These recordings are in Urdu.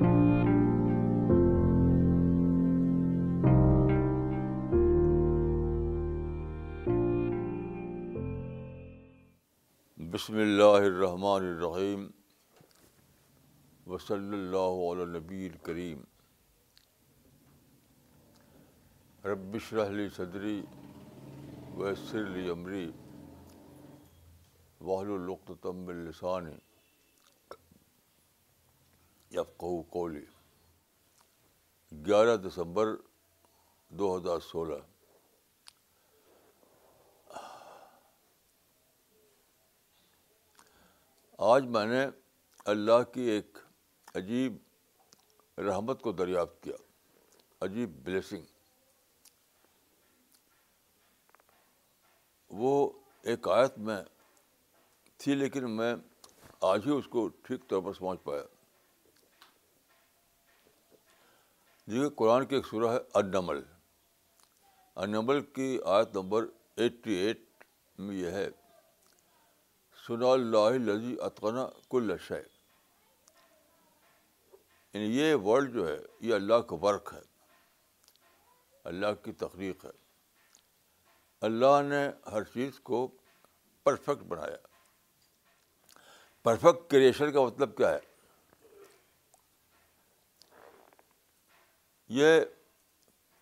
بسم اللہ الرحمن الرحیم وصلی اللہ علی نبی الکریم ربش رحلی صدری ویسر لی عمری واہل القتم السانی یفقہ قولی گیارہ دسمبر دو ہزار سولہ۔ آج میں نے اللہ کی ایک عجیب رحمت کو دریافت کیا۔ عجیب بلیسنگ۔ وہ ایک آیت میں تھی لیکن میں آج ہی اس کو ٹھیک طور پر سمجھ پایا۔ دیکھیے، قرآن کی ایک سورہ ہے النمل۔ النمل کی آیت نمبر ایٹی ایٹ میں یہ ہے سنا اللہ لذی اطقنا کل شے یعنی یہ ورڈ جو ہے، یہ اللہ کا ورک ہے، اللہ کی تخلیق ہے۔ اللہ نے ہر چیز کو پرفیکٹ بنایا۔ پرفیکٹ کریشن کا مطلب کیا ہے؟ یہ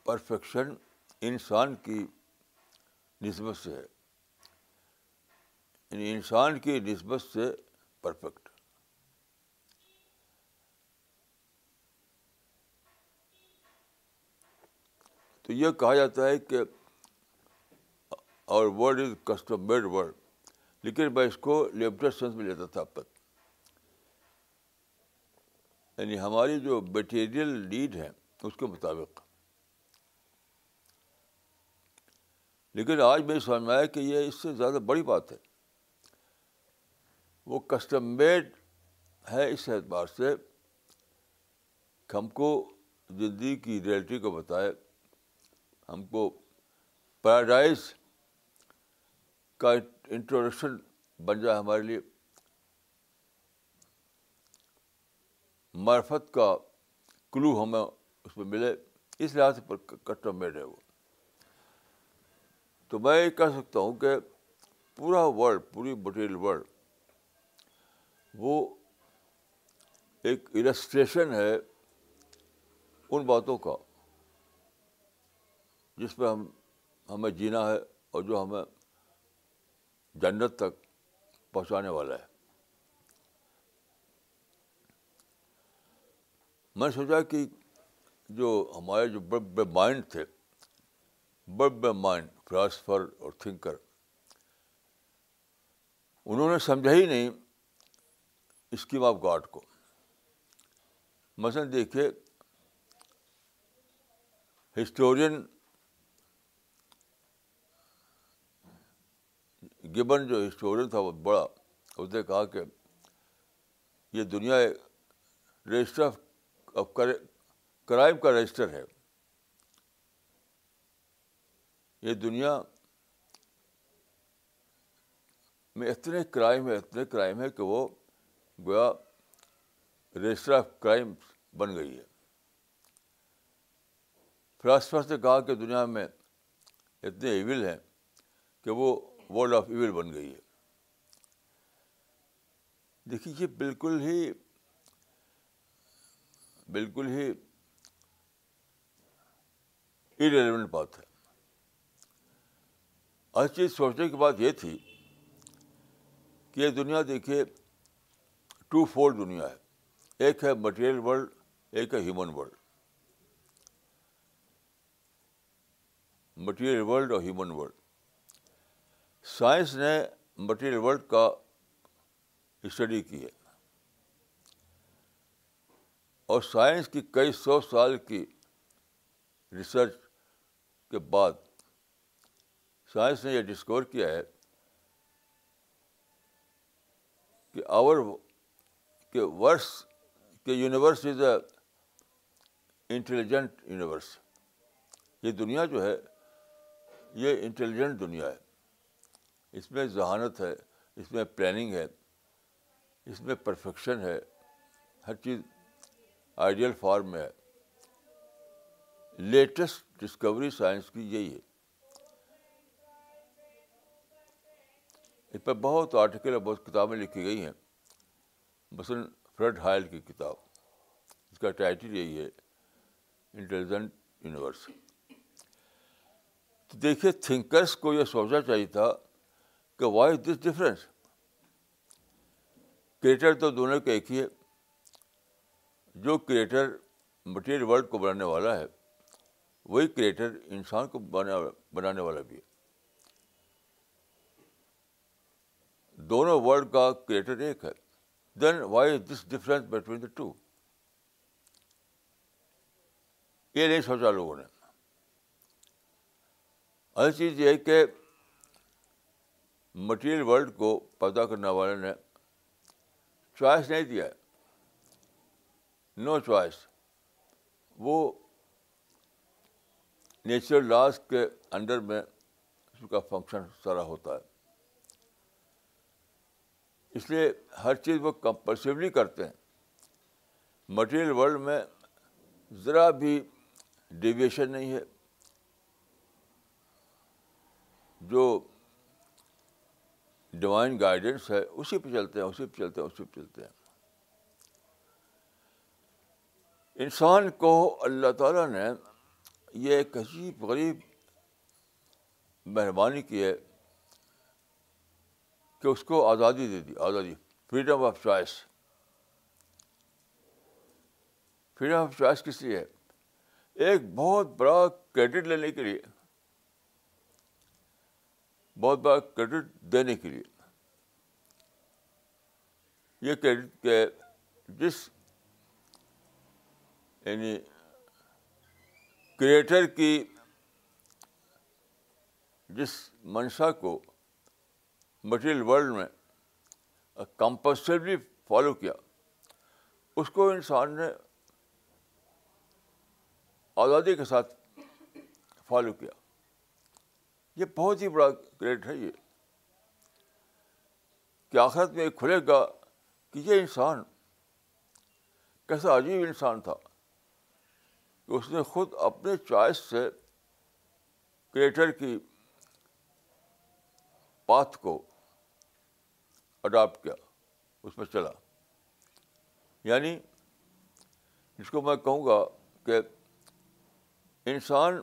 پرفیکشن انسان کی نسبت سے ہے۔ یعنی انسان کی نسبت سے پرفیکٹ۔ تو یہ کہا جاتا ہے کہ اور word is custom made word لیکن میں اس کو لمیٹڈ سینس میں لیتا تھا اب تک یعنی ہماری جو میٹیریل نیڈ ہے اس کے مطابق۔ لیکن آج میں سمجھ میں آیا کہ یہ اس سے زیادہ بڑی بات ہے۔ وہ کسٹم میڈ ہے اس اعتبار سے کہ ہم کو زندگی کی ریئلٹی کو بتائے۔ ہم کو پیراڈائز کا انٹروڈکشن بن جائے ہمارے لیے۔ معرفت کا کلو ہمیں اس میں ملے، اس لحاظ سے کسٹم میڈ ہے وہ۔ تو میں یہ کہہ سکتا ہوں کہ پورا ورلڈ پوری مٹیریل ورلڈ وہ ایک السٹریشن ہے ان باتوں کا جس پہ ہم، ہمیں جینا ہے اور جو ہمیں جنت تک پہنچانے والا ہے۔ میں سوچا کہ جو ہمارے جو بڑے بڑے مائنڈ تھے، بڑے بڑے مائنڈ فلاسفر اور تھنکر انہوں نے سمجھا ہی نہیں اسکیم آف گاڈ کو۔ مثلاً دیکھیے ہسٹورین گبن جو ہسٹورین تھا، وہ بڑا، اس نے کہا کہ یہ دنیا رجسٹر آف کرائم کا رجسٹر ہے۔ یہ دنیا میں اتنے کرائم ہے اتنے کرائم ہے کہ وہ گویا رجسٹر آف کرائم بن گئی ہے۔ فلاسفر سے کہا کہ دنیا میں اتنے ایول ہیں کہ وہ ورلڈ آف ایول بن گئی ہے۔ دیکھیے، یہ بالکل ہی بالکل ہی ریلیونٹ بات ہے۔ ہر چیز سوچنے کی بات یہ تھی کہ یہ دنیا دیکھیے، ٹو فولڈ دنیا ہے۔ ایک ہے مٹیریل ورلڈ ایک ہے ہیومن ورلڈ مٹیریل ورلڈ اور ہیومن ورلڈ سائنس نے مٹیریل ورلڈ کا اسٹڈی کی ہے۔ اور سائنس کی کئی سو سال کی ریسرچ کے بعد سائنس نے یہ ڈسکور کیا ہے کہ آور کہ ورس کہ universe is a intelligent universe یہ دنیا جو ہے یہ انٹیلیجنٹ دنیا ہے اس میں ذہانت ہے اس میں پلاننگ ہے اس میں پرفیکشن ہے ہر چیز آئیڈیل فارم میں ہے لیٹسٹ ڈسکوری سائنس کی یہی ہے۔ اس پہ بہت آرٹیکل اور بہت کتابیں لکھی گئی ہیں۔ مثلاً فریڈ ہائل کی کتاب۔ اس کا ٹائٹل یہی ہے، انٹیلیجنٹ یونیورس۔ تو دیکھیے تھنکرس کو یہ سوچنا چاہیے تھا کہ وائی دس ڈفرینس کریٹر تو دونوں کا ایک ہی ہے۔ جو کریٹر مٹیریل ورلڈ کو بنانے والا ہے وہی کریٹر انسان کو بنانے والا بھی ہے۔ دونوں ورلڈ کا کریٹر ایک ہے۔ Then why is this difference between the two یہ نہیں سوچا لوگوں نے۔ اصل چیز یہ ہے کہ مٹیریل ورلڈ کو پیدا کرنے والے نے چوائس نہیں دیا۔ نو چوائس وہ نیچرل لاس کے انڈر میں اس کا فنکشن سارا ہوتا ہے۔ اس لیے ہر چیز وہ کمپلسولی کرتے ہیں۔ مٹیریل ورلڈ میں ذرا بھی ڈیویشن نہیں ہے۔ جو ڈیوائن گائیڈنس ہے، اسی پہ چلتے ہیں، اسی پہ چلتے ہیں، اسی پہ چلتے ہیں۔ انسان کو اللہ تعالیٰ نے یہ ایک عجیب غریب مہربانی کی ہے کہ اس کو آزادی دے دی، آزادی۔ Freedom of choice freedom of choice کس لیے؟ ہے ایک بہت بڑا کریڈٹ لینے کے لیے۔ بہت بڑا کریڈٹ دینے کے لیے۔ یہ کریڈٹ کے جس یعنی کریٹر کی جس منشا کو مٹیریل ورلڈ میں کمپلسری فالو کیا، اس کو انسان نے آزادی کے ساتھ فالو کیا۔ یہ بہت ہی بڑا کریڈٹ ہے یہ۔ کہ آخرت میں کھلے گا کہ یہ انسان کیسا عجیب انسان تھا۔ کہ اس نے خود اپنے چوائس سے کریٹر کی پاتھ کو اڈاپٹ کیا، اس میں چلا۔ یعنی جس کو میں کہوں گا کہ انسان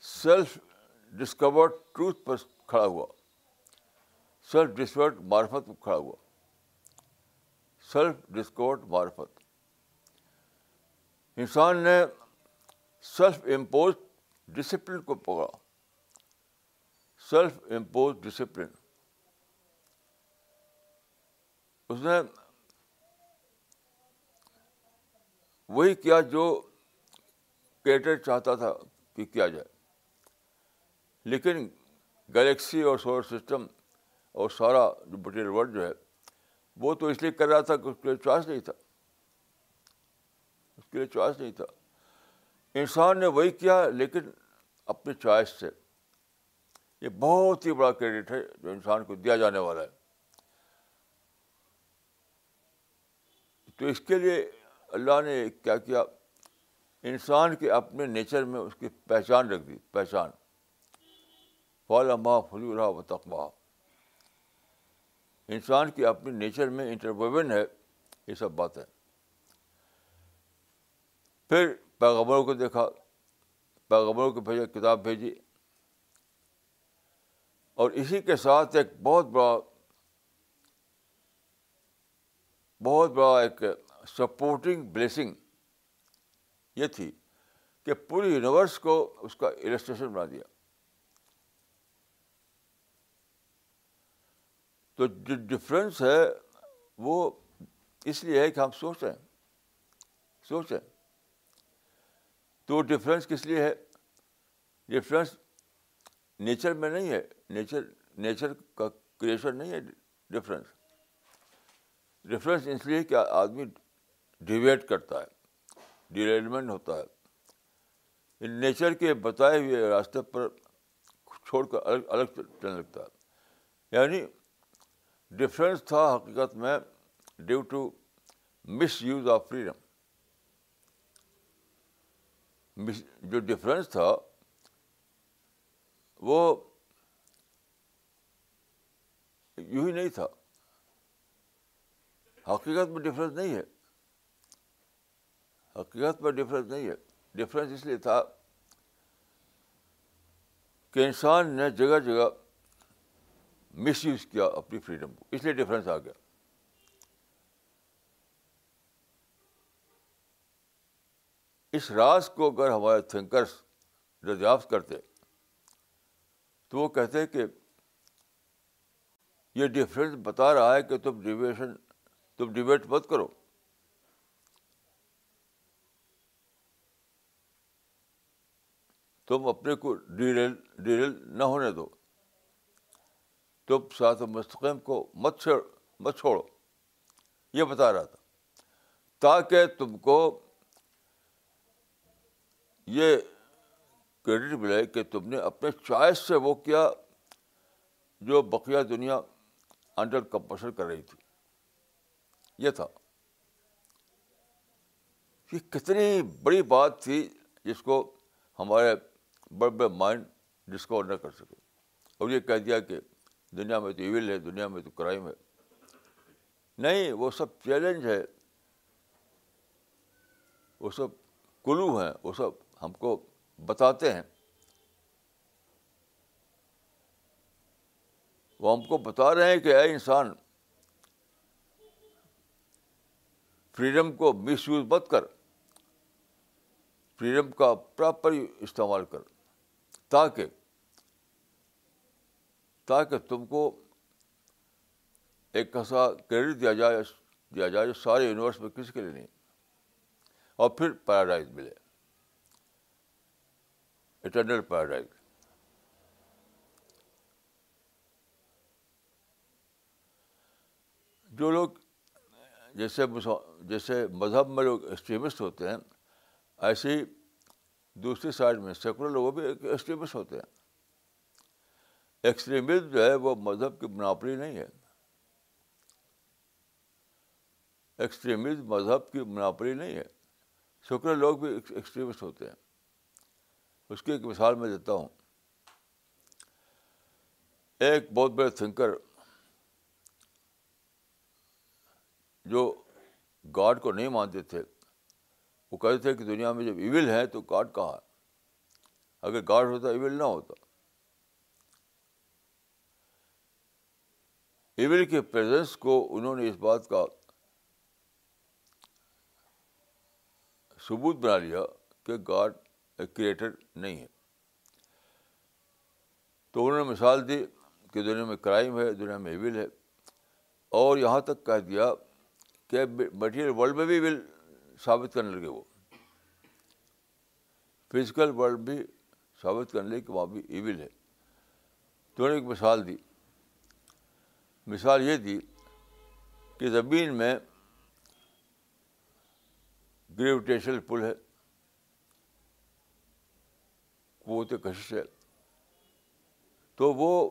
سیلف ڈسکورڈ ٹروتھ پر کھڑا ہوا سیلف ڈسکورڈ معرفت پر کھڑا ہوا سیلف ڈسکورڈ معرفت۔ انسان نے سیلف امپوز ڈسپلن کو پکڑا۔ سیلف امپوز ڈسپلن اس نے وہی کیا جو کریٹر چاہتا تھا کہ کیا جائے۔ لیکن گلیکسی اور سولر سسٹم اور سارا جو مٹیریل ورلڈ جو ہے، وہ تو اس لیے کر رہا تھا کہ اس کے لیے چوائس نہیں تھا۔ کے لیے چوائس نہیں تھا۔ انسان نے وہی کیا لیکن اپنی چوائس سے۔ یہ بہت ہی بڑا کریڈٹ ہے جو انسان کو دیا جانے والا ہے۔ تو اس کے لیے اللہ نے کیا کیا؟ انسان کے اپنے نیچر میں اس کی پہچان رکھ دی۔ پہچان۔ فالما فلورا و تقوا انسان کی اپنی نیچر میں انٹرویون ہے، یہ سب باتیں۔ پھر پیغبروں کو دیکھا پیغبروں کو بھیجا کتاب بھیجی۔ اور اسی کے ساتھ ایک بہت بڑا بہت بڑا ایک سپورٹنگ بلیسنگ یہ تھی کہ پوری یونیورس کو اس کا السٹریشن بنا دیا۔ تو جو ڈفرینس ہے وہ اس لیے ہے کہ ہم سوچیں سوچیں۔ تو ڈفرینس کس لیے ہے؟ ڈفرینس نیچر میں نہیں ہے نیچر نیچر کا کریشن نہیں ہے ڈفرینس ڈفرینس اس لیے کہ آدمی ڈیویٹ کرتا ہے ڈیویلپمنٹ ہوتا ہے۔ نیچر کے بتائے ہوئے راستے پر چھوڑ کر الگ الگ چلنے لگتا ہے۔ یعنی ڈفرینس تھا حقیقت میں due to misuse of freedom جو ڈفرینس تھا، وہ یوں ہی نہیں تھا۔ حقیقت میں ڈفرینس نہیں ہے۔ حقیقت میں ڈفرینس نہیں ہے۔ ڈفرینس اس لیے تھا کہ انسان نے جگہ جگہ مس یوز کیا اپنی فریڈم کو۔ اس لیے ڈفرینس آ گیا۔ اس راز کو اگر ہمارے تھنکرس دریافت کرتے، تو وہ کہتے کہ یہ ڈفرینس بتا رہا ہے کہ تم ڈیویشن تم ڈبیٹ مت کرو۔ تم اپنے کو ڈیریل ڈیریل نہ ہونے دو۔ تم ساتھ مستقم کو مت چھوڑ، مت چھوڑو۔ یہ بتا رہا تھا۔ تاکہ تم کو یہ کریڈٹ ملے کہ تم نے اپنے چوائس سے وہ کیا جو بقیہ دنیا انڈر کمپلشن کر رہی تھی۔ یہ تھا۔ یہ کتنی بڑی بات تھی جس کو ہمارے بڑے بڑے مائنڈ ڈسکور نہ کر سکے۔ اور یہ کہہ دیا کہ دنیا میں تو ایول ہے، دنیا میں تو کرائم ہے۔ نہیں، وہ سب چیلنج ہے۔ وہ سب کلو ہیں، وہ سب ہم کو بتاتے ہیں۔ وہ ہم کو بتا رہے ہیں کہ اے انسان فریڈم کو مس یوز مت کر۔ فریڈم کا پراپر استعمال کر۔ تاکہ تاکہ تم کو ایک ایسا کریڈٹ دیا جائے دیا جائے جو سارے یونیورس میں کسی کے لیے نہیں، اور پھر پیراڈائز ملے۔ اٹرنل پیراڈائز جو لوگ جیسے جیسے مذہب میں لوگ ایکسٹریمسٹ ہوتے ہیں ایسے ہی دوسری سائڈ میں سیکولر لوگ بھی ایکسٹریمسٹ ہوتے ہیں۔ ایکسٹریمزم جو ہے وہ مذہب کی مناپلی نہیں ہے۔ ایکسٹریمزم مذہب کی مناپلی نہیں ہے۔ سیکولر لوگ بھی ایکسٹریمسٹ ہوتے ہیں۔ اس کی ایک مثال میں دیتا ہوں۔ ایک بہت بڑے تھنکر جو گاڈ کو نہیں مانتے تھے، وہ کہتے تھے کہ دنیا میں جب ایول ہے تو گاڈ کہاں اگر گاڈ ہوتا، ایول نہ ہوتا۔ ایول کے پریزنس کو انہوں نے اس بات کا ثبوت بنا لیا کہ گاڈ کریٹر نہیں ہے۔ تو انہوں نے مثال دی کہ دنیا میں کرائم ہے، دنیا میں ایول ہے۔ اور یہاں تک کہہ دیا کہ مٹیریل ورلڈ میں بھی ول ثابت کرنے لگے وہ۔ فزیکل ورلڈ بھی ثابت کرنے لگے کہ وہاں بھی ایول ہے۔ تو انہوں نے ایک مثال دی۔ مثال یہ دی کہ زمین میں گریویٹیشنل پل ہے۔ قوت کشش ہے۔ تو وہ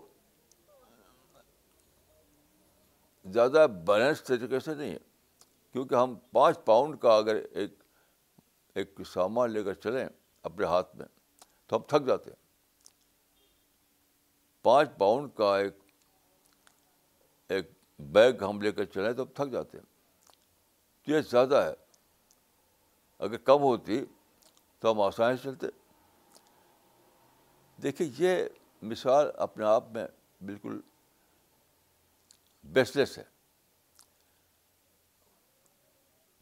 زیادہ بیلنس طریقے سے نہیں ہے۔ کیونکہ ہم پانچ پاؤنڈ کا اگر ایک ایک سامان لے کر چلیں اپنے ہاتھ میں، تو ہم تھک جاتے ہیں۔ پانچ پاؤنڈ کا ایک ایک بیگ ہم لے کر چلیں تو ہم تھک جاتے ہیں۔ تو یہ زیادہ ہے۔ اگر کم ہوتی تو ہم آسانی سے چلتے۔ دیکھیے، یہ مثال اپنے آپ میں بالکل بیس لیس ہے۔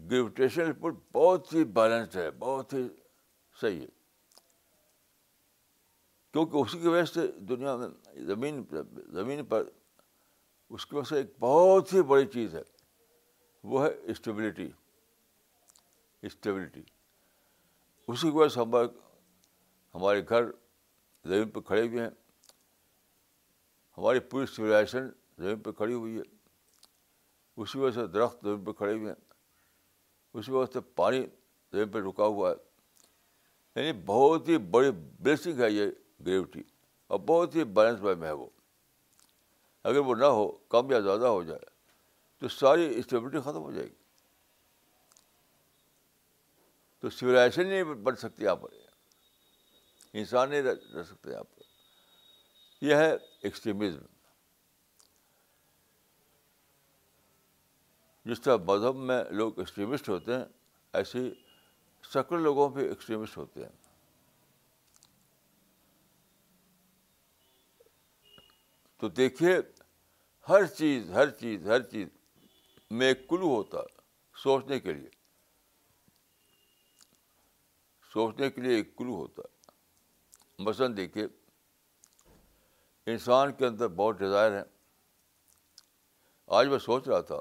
گریویٹیشن پل بہت ہی بیلنسڈ ہے، بہت ہی صحیح ہے۔ کیونکہ اسی کی وجہ سے دنیا میں زمین زمین پر اس کی وجہ سے ایک بہت ہی بڑی چیز ہے، وہ ہے اسٹیبلٹی اسٹیبلٹی اسی کی وجہ سے ہمارے ہمارے گھر زمین پہ کھڑے ہوئے ہیں۔ ہماری پوری سویلائزیشن زمین پہ کھڑی ہوئی ہے۔ اسی وجہ سے درخت زمین پہ کھڑے ہوئے ہیں۔ اس وقت پانی زمین پہ رکا ہوا ہے۔ یعنی بہت ہی بڑی بلیسنگ ہے یہ گریوٹی اور بہت ہی بیلنس میں ہے وہ۔ اگر وہ نہ ہو، کم یا زیادہ ہو جائے، تو ساری اسٹیبلٹی ختم ہو جائے گی۔ تو سویلائزیشن نہیں بن سکتی یہاں پر۔ انسان نہیں رہ سکتے یہاں پر یہ ہے ایکسٹریمزم جس طرح مذہب میں لوگ ایکسٹریمسٹ ہوتے ہیں ایسے ہی شکل لوگوں پہ ایکسٹریمسٹ ہوتے ہیں۔ تو دیکھیے، ہر چیز ہر چیز ہر چیز میں ایک کلو ہوتا سوچنے کے لیے۔ سوچنے کے لیے ایک کلو ہوتا ہے۔ مثلاً دیکھیے، انسان کے اندر بہت ڈیزائر ہیں آج میں سوچ رہا تھا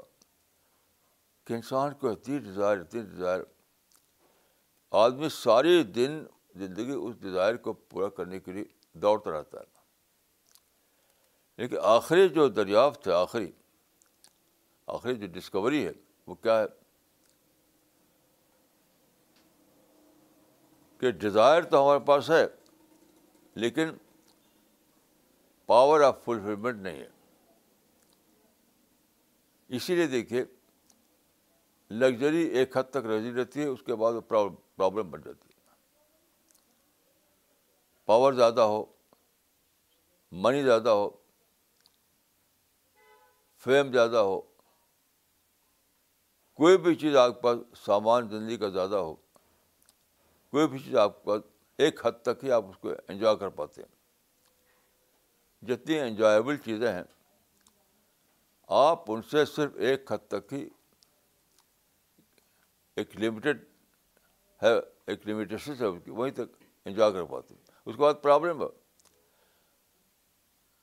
کہ انسان کو اتنی ڈیزائر اتنی ڈیزائر آدمی سارے دن زندگی اس ڈیزائر کو پورا کرنے کے لیے دوڑتا رہتا ہے۔ لیکن آخری جو دریافت ہے، آخری آخری جو ڈسکوری ہے، وہ کیا ہے؟ کہ ڈیزائر تو ہمارے پاس ہے۔ لیکن پاور آف فلفلمنٹ نہیں ہے۔ اسی لیے دیکھیے لگژری ایک حد تک رہی رہتی ہے، اس کے بعد وہ پرابلم بن جاتی ہے۔ پاور زیادہ ہو منی زیادہ ہو فیم زیادہ ہو، کوئی بھی چیز آپ کے پاس، سامان، زندگی کا زیادہ ہو، کوئی بھی چیز آپ کے پاس ایک حد تک ہی آپ اس کو انجوائے کر پاتے ہیں۔ جتنی انجوائبل چیزیں ہیں، آپ ان سے صرف ایک حد تک ہی ایک لمیٹیڈ ہے، ایک لمیٹیشن ہے اس کی وہیں تک انجوائے کر پاتے ہیں۔ اس کے بعد پرابلم ہے۔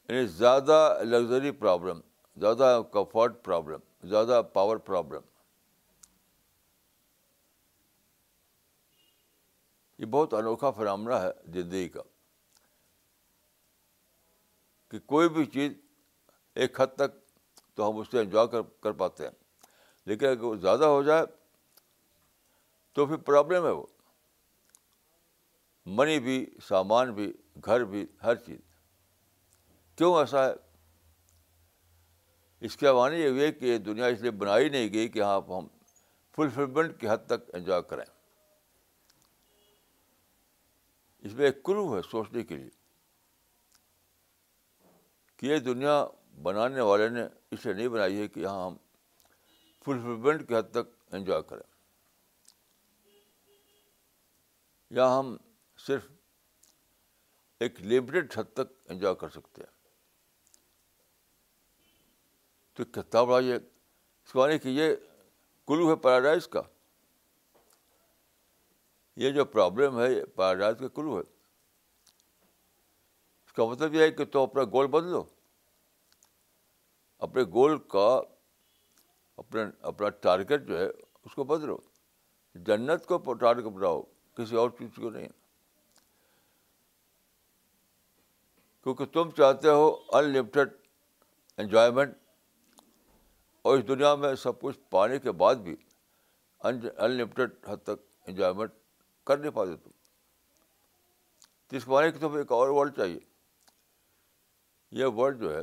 یعنی زیادہ لگژری پرابلم زیادہ کمفرٹ پرابلم زیادہ پاور پرابلم یہ بہت انوکھا فرامنا ہے زندگی کا کہ کوئی بھی چیز ایک حد تک تو ہم اس سے انجوائے کر کر پاتے ہیں۔ لیکن اگر وہ زیادہ ہو جائے تو پھر پرابلم ہے وہ۔ منی بھی، سامان بھی، گھر بھی، ہر چیز۔ کیوں ایسا ہے؟ اس کے معنی یہ ہوئے کہ دنیا اس لیے بنائی نہیں گئی کہ ہاں ہم فلفلمنٹ کی حد تک انجوائے کریں۔ اس میں ایک کلو ہے سوچنے کے لیے کہ یہ دنیا بنانے والے نے اس لیے نہیں بنائی ہے کہ یہاں ہم فلفلمنٹ کی حد تک انجوائے کریں۔ یا ہم صرف ایک لمیٹڈ حد تک انجوائے کر سکتے ہیں۔ تو کتنا بڑا یہ، اس کو کہ یہ کلو ہے پیراڈائز کا۔ یہ جو پرابلم ہے، یہ پیراڈائز کا کلو ہے۔ اس کا مطلب یہ ہے کہ تم اپنا گول بدلو اپنے گول کا اپنے، اپنا ٹارگیٹ جو ہے، اس کو بدلو جنت کو ٹارگیٹ بناؤ، کسی اور چیز کو نہیں۔ کیونکہ تم چاہتے ہو انلمیٹڈ انجوائمنٹ اور اس دنیا میں سب کچھ پانے کے بعد بھی انلمیٹڈ حد تک انجوائمنٹ کر نہیں پاتے تم جس پانے کی تمہیں ایک اور ورلڈ چاہیے۔ یہ ورلڈ جو ہے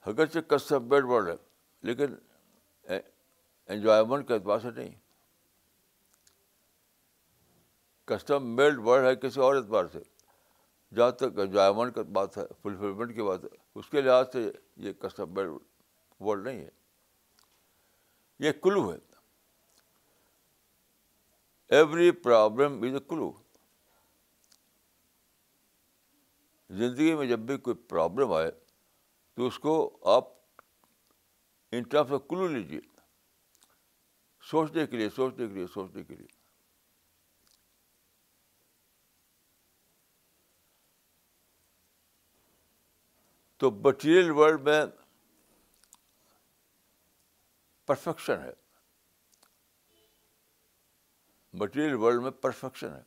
اگرچہ کسٹم بیڈ ورلڈ ہے، لیکن انجوائمنٹ کے اعتبار سے نہیں۔ کسٹم میڈ ورڈ ہے کسی اور اعتبار سے۔ جہاں تک انجوائمنٹ کی بات ہے فلفلمنٹ کی بات ہے، اس کے لحاظ سے یہ کسٹم میڈ ورڈ نہیں ہے۔ یہ کلو ہے۔ ایوری پرابلم از اے کلو زندگی میں جب بھی کوئی پرابلم آئے تو اس کو آپ ان ٹرمس آف کلو لیجیے سوچنے کے لیے، سوچنے کے لیے، سوچنے کے لیے۔ تو مٹیریل ورلڈ میں پرفیکشن ہے۔ مٹیریل ورلڈ میں پرفیکشن ہے۔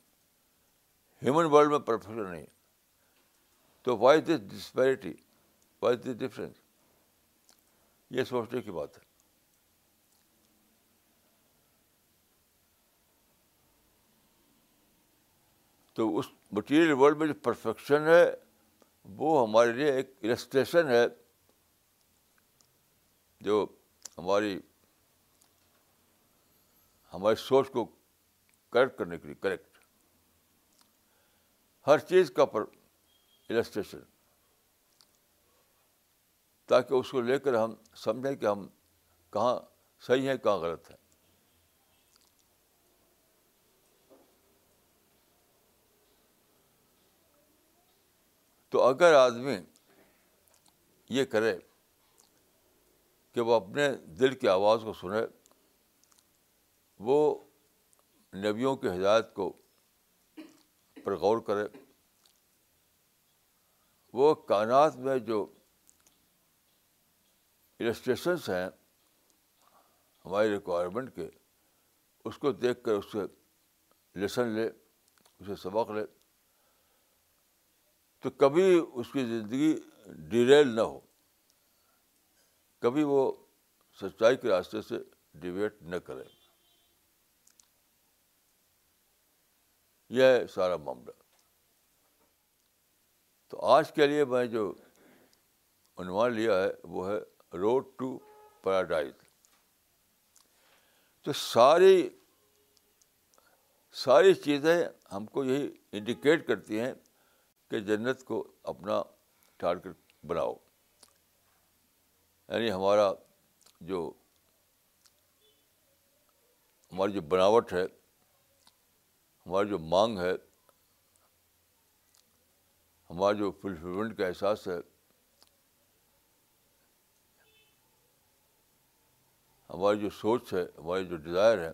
ہیومن ورلڈ میں پرفیکشن نہیں تو why this disparity why this difference یہ سوچنے کی بات ہے۔ تو اس مٹیریل ورلڈ میں جو پرفیکشن ہے، وہ ہمارے لیے ایک السٹریشن ہے۔ جو ہماری ہماری سوچ کو کریکٹ کرنے کے لیے کریکٹ ہر چیز کا پر السٹریشن تاکہ اس کو لے کر ہم سمجھیں کہ ہم کہاں صحیح ہیں، کہاں غلط ہیں. تو اگر آدمی یہ کرے کہ وہ اپنے دل کی آواز کو سنے، وہ نبیوں کی ہدایت کو پر غور کرے، وہ کائنات میں جو السٹریشنس ہیں ہماری ریکوائرمنٹ کے، اس کو دیکھ کر اس سے لیسن لے، اسے سبق لے۔ تو کبھی اس کی زندگی ڈیریل نہ ہو، کبھی وہ سچائی کے راستے سے ڈیویٹ نہ کرے۔ یہ ہے سارا معاملہ۔ تو آج کے لیے میں جو عنوان لیا ہے وہ ہے روڈ ٹو پیراڈائز تو ساری ساری چیزیں ہم کو یہی انڈیکیٹ کرتی ہیں کہ جنت کو اپنا ٹارگیٹ بناؤ۔ یعنی ہمارا جو، ہماری جو بناوٹ ہے ہماری جو مانگ ہے، ہمارا جو فلفلمنٹ کا احساس ہے، ہماری جو سوچ ہے، ہماری جو ڈیزائر ہے،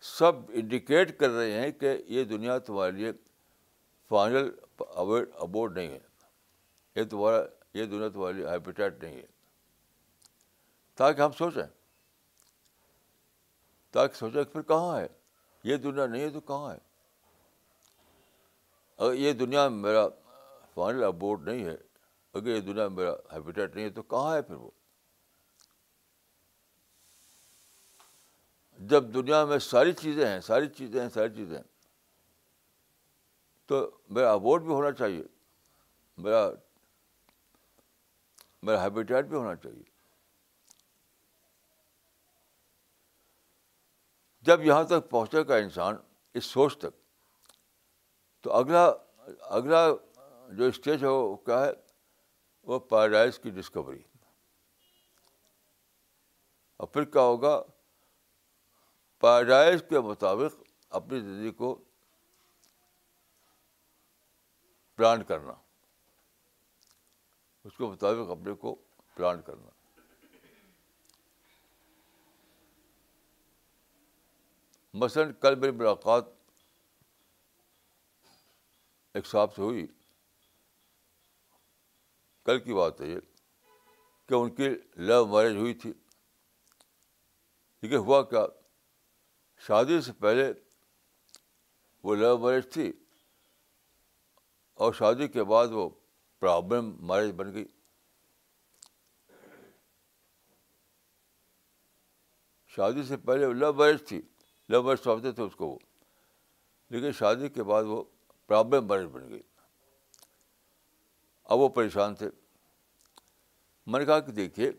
سب انڈیکیٹ کر رہے ہیں کہ یہ دنیا تمہارے لیے فائنل ابورڈ نہیں ہے۔ یہ تمہارا، یہ دنیا تمہارے لیے ہیپیٹیٹ نہیں ہے۔ تاکہ ہم سوچیں۔ تاکہ سوچیں کہ پھر کہاں ہے؟ یہ دنیا نہیں ہے تو کہاں ہے؟ اگر یہ دنیا میں میرا فائنل ابورڈ نہیں ہے، اگر یہ دنیا میں میرا ہیپیٹیٹ نہیں ہے تو کہاں ہے پھر وہ؟ جب دنیا میں ساری چیزیں ہیں، ساری چیزیں ہیں، ساری چیزیں ہیں، تو میرا ابورڈ بھی ہونا چاہیے، میرا میرا ہیبیٹیٹ بھی ہونا چاہیے۔ جب یہاں تک پہنچے گا انسان، اس سوچ تک تو اگلا اگلا جو اسٹیج ہے، وہ کیا ہے؟ وہ پیراڈائز کی ڈسکوری اور پھر کیا ہوگا؟ پیراڈائز کے مطابق اپنی زندگی کو پلان کرنا۔ اس کے مطابق اپنے کو پلان کرنا۔ مثلاً کل میری ملاقات ایک صاحب سے ہوئی۔ کل کی بات ہے یہ کہ ان کی لو میرج ہوئی تھی۔ ٹھیک ہے، ہوا کیا؟ شادی سے پہلے وہ لو میرج تھی اور شادی کے بعد وہ پرابلم میرج بن گئی۔ شادی سے پہلے وہ لو میرج تھی۔ لو میرج سمجھتے تھے اس کو وہ۔ لیکن شادی کے بعد وہ پرابلم میرج بن گئی۔ اب وہ پریشان تھے۔ میں نے کہا کہ دیکھیے،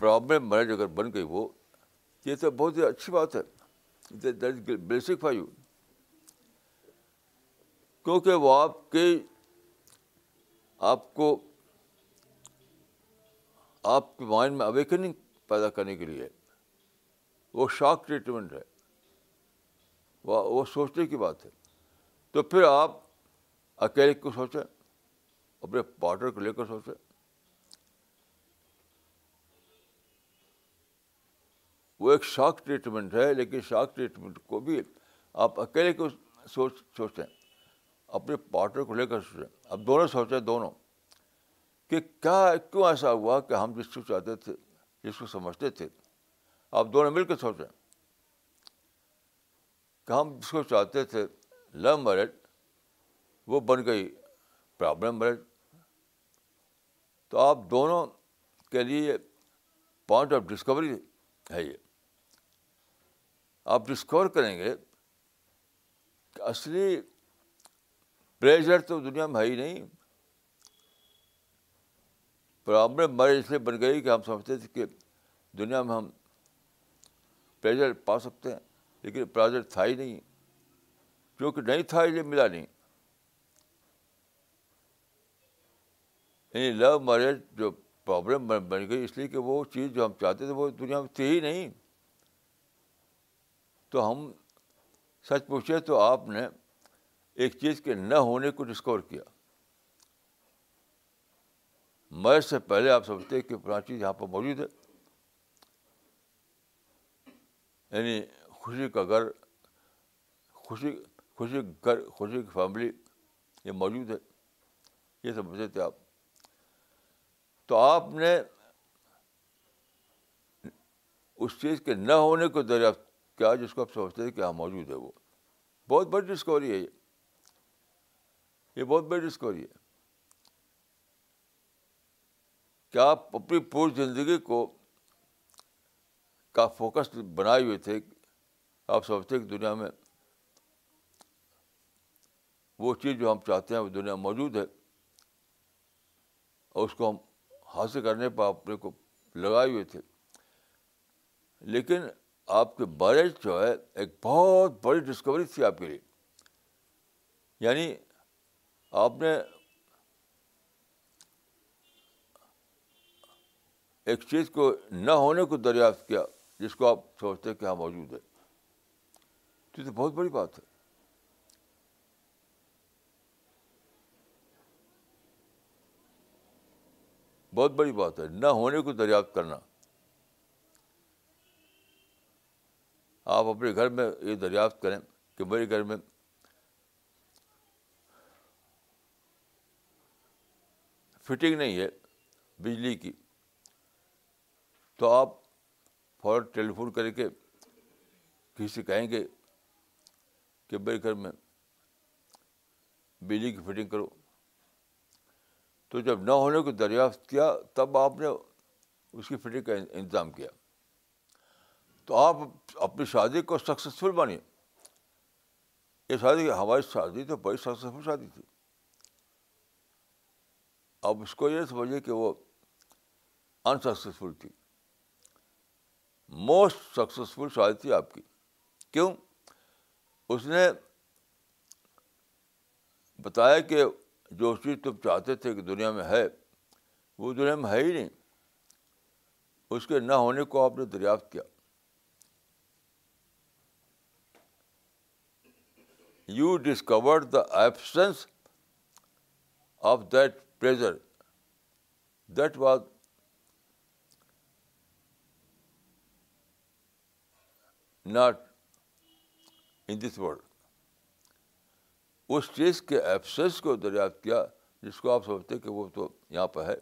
پرابلم میرج اگر بن گئی وہ، یہ تو بہت ہی اچھی بات ہے۔ بیسک فائیو کیونکہ وہ آپ کے، آپ کو، آپ کے مائنڈ میں اویکننگ پیدا کرنے کے لیے وہ شاک ٹریٹمنٹ ہے۔ وہ سوچنے کی بات ہے۔ تو پھر آپ اکیلے کو سوچیں؟ اپنے پارٹنر کو لے کر سوچیں۔ وہ ایک شاک ٹریٹمنٹ ہے، لیکن شاک ٹریٹمنٹ کو بھی آپ اکیلے کو سوچ، سوچیں؟ اپنے پارٹنر کو لے کر سوچیں۔ اب دونوں سوچیں، دونوں۔ کہ کیا، کیوں ایسا ہوا کہ ہم جس کو چاہتے تھے، جس کو سمجھتے تھے، آپ دونوں مل کے سوچیں۔ کہ ہم جس کو چاہتے تھے لو میرج وہ بن گئی، پرابلم میرج تو آپ دونوں کے لیے پوائنٹ آف ڈسکوری ہے یہ۔ آپ ڈسکور کریں گے کہ اصلی پریشر تو دنیا میں ہے ہی نہیں۔ پرابلم میرج اس لیے بن گئی کہ ہم سمجھتے تھے کہ دنیا میں ہم پریشر پا سکتے ہیں، لیکن پریشر تھا ہی نہیں۔ کیونکہ نہیں تھا اس لیے ملا نہیں یعنی لو میرج جو پرابلم بن گئی اس لیے کہ وہ چیز جو ہم چاہتے تھے وہ دنیا میں تھی ہی نہیں تو ہم سچ پوچھے تو آپ نے ایک چیز کے نہ ہونے کو ڈسکور کیا میرج سے پہلے آپ سمجھتے کہ پرانی چیز یہاں پر موجود ہے یعنی خوشی کا گھر خوشی خوشی گھر خوشی کی فیملی یہ موجود ہے۔ یہ سمجھتے تھے آپ۔ تو آپ نے اس چیز کے نہ ہونے کو دریافت کیا جس کو آپ سمجھتے تھے کہ ہاں موجود ہے وہ۔ بہت بڑی ڈسکوری ہے یہ۔ یہ بہت بڑی ڈسکوری ہے۔ کہ آپ اپنی پوری زندگی کو کا فوکس بنائے ہوئے تھے؟ آپ سمجھتے کہ دنیا میں وہ چیز جو ہم چاہتے ہیں وہ دنیا میں موجود ہے، اور اس کو ہم حاصل کرنے پر اپنے کو لگائے ہوئے تھے۔ لیکن آپ کے بارے جو ہے، ایک بہت بڑی ڈسکوری تھی آپ کے لیے۔ یعنی آپ نے ایک چیز کو نہ ہونے کو دریافت کیا، جس کو آپ سوچتے کہ ہاں موجود ہے تو یہ بہت بڑی بات ہے۔ بہت بڑی بات ہے، نہ ہونے کو دریافت کرنا۔ آپ اپنے گھر میں یہ دریافت کریں کہ میرے گھر میں فٹنگ نہیں ہے بجلی کی، تو آپ فوراً ٹیلی فون کر کے کسی سے کہیں گے کہ میرے گھر میں بجلی کی فٹنگ کرو۔ تو جب نہ ہونے کو دریافت کیا، تب آپ نے اس کی فٹنگ کا انتظام کیا۔ تو آپ اپنی شادی کو سکسیزفل بنی یہ شادی، ہماری شادی تو بڑی سکسیزفل شادی تھی۔ اب اس کو یہ سمجھیے کہ وہ انسکسیزفل تھی۔ موسٹ سکسیزفل شادی تھی آپ کی۔ کیوں؟ اس نے بتایا کہ جو چیز تم چاہتے تھے کہ دنیا میں ہے، وہ دنیا میں ہے ہی نہیں۔ اس کے نہ ہونے کو آپ نے دریافت کیا۔ You discovered the absence of that pleasure that was not in this world اس چیز کے ایبسنس کو دریافت کیا جس کو آپ سمجھتے کہ وہ تو یہاں پہ ہے۔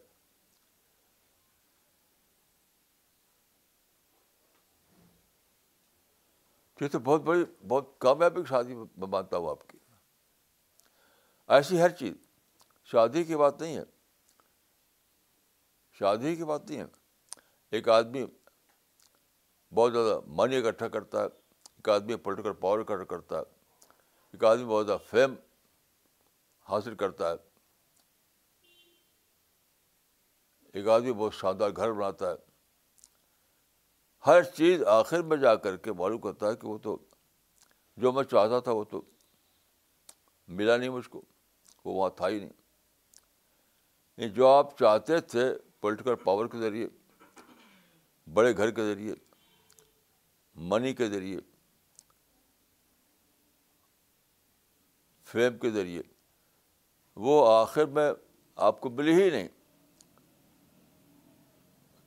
یہ تو بہت بڑی، بہت کامیابی کی شادی میں مانتا ہوں آپ کی۔ ایسی ہر چیز، شادی کی بات نہیں ہے۔ شادی کی بات نہیں ہے۔ ایک آدمی بہت زیادہ منی اکٹھا کرتا ہے، ایک آدمی پولیٹیکل پاور اکٹھا کرتا ہے۔ ایک آدمی بہت زیادہ فیم حاصل کرتا ہے۔ ایک آدمی بہت شاندار گھر بناتا ہے۔ ہر چیز آخر میں جا کر کے معلوم کرتا ہے کہ وہ تو جو میں چاہتا تھا وہ تو ملا نہیں مجھ کو، وہ وہاں تھا ہی نہیں۔ یعنی جو آپ چاہتے تھے پولیٹیکل پاور کے ذریعے، بڑے گھر کے ذریعے، منی کے ذریعے فیم کے ذریعے۔ وہ آخر میں آپ کو ملی ہی نہیں۔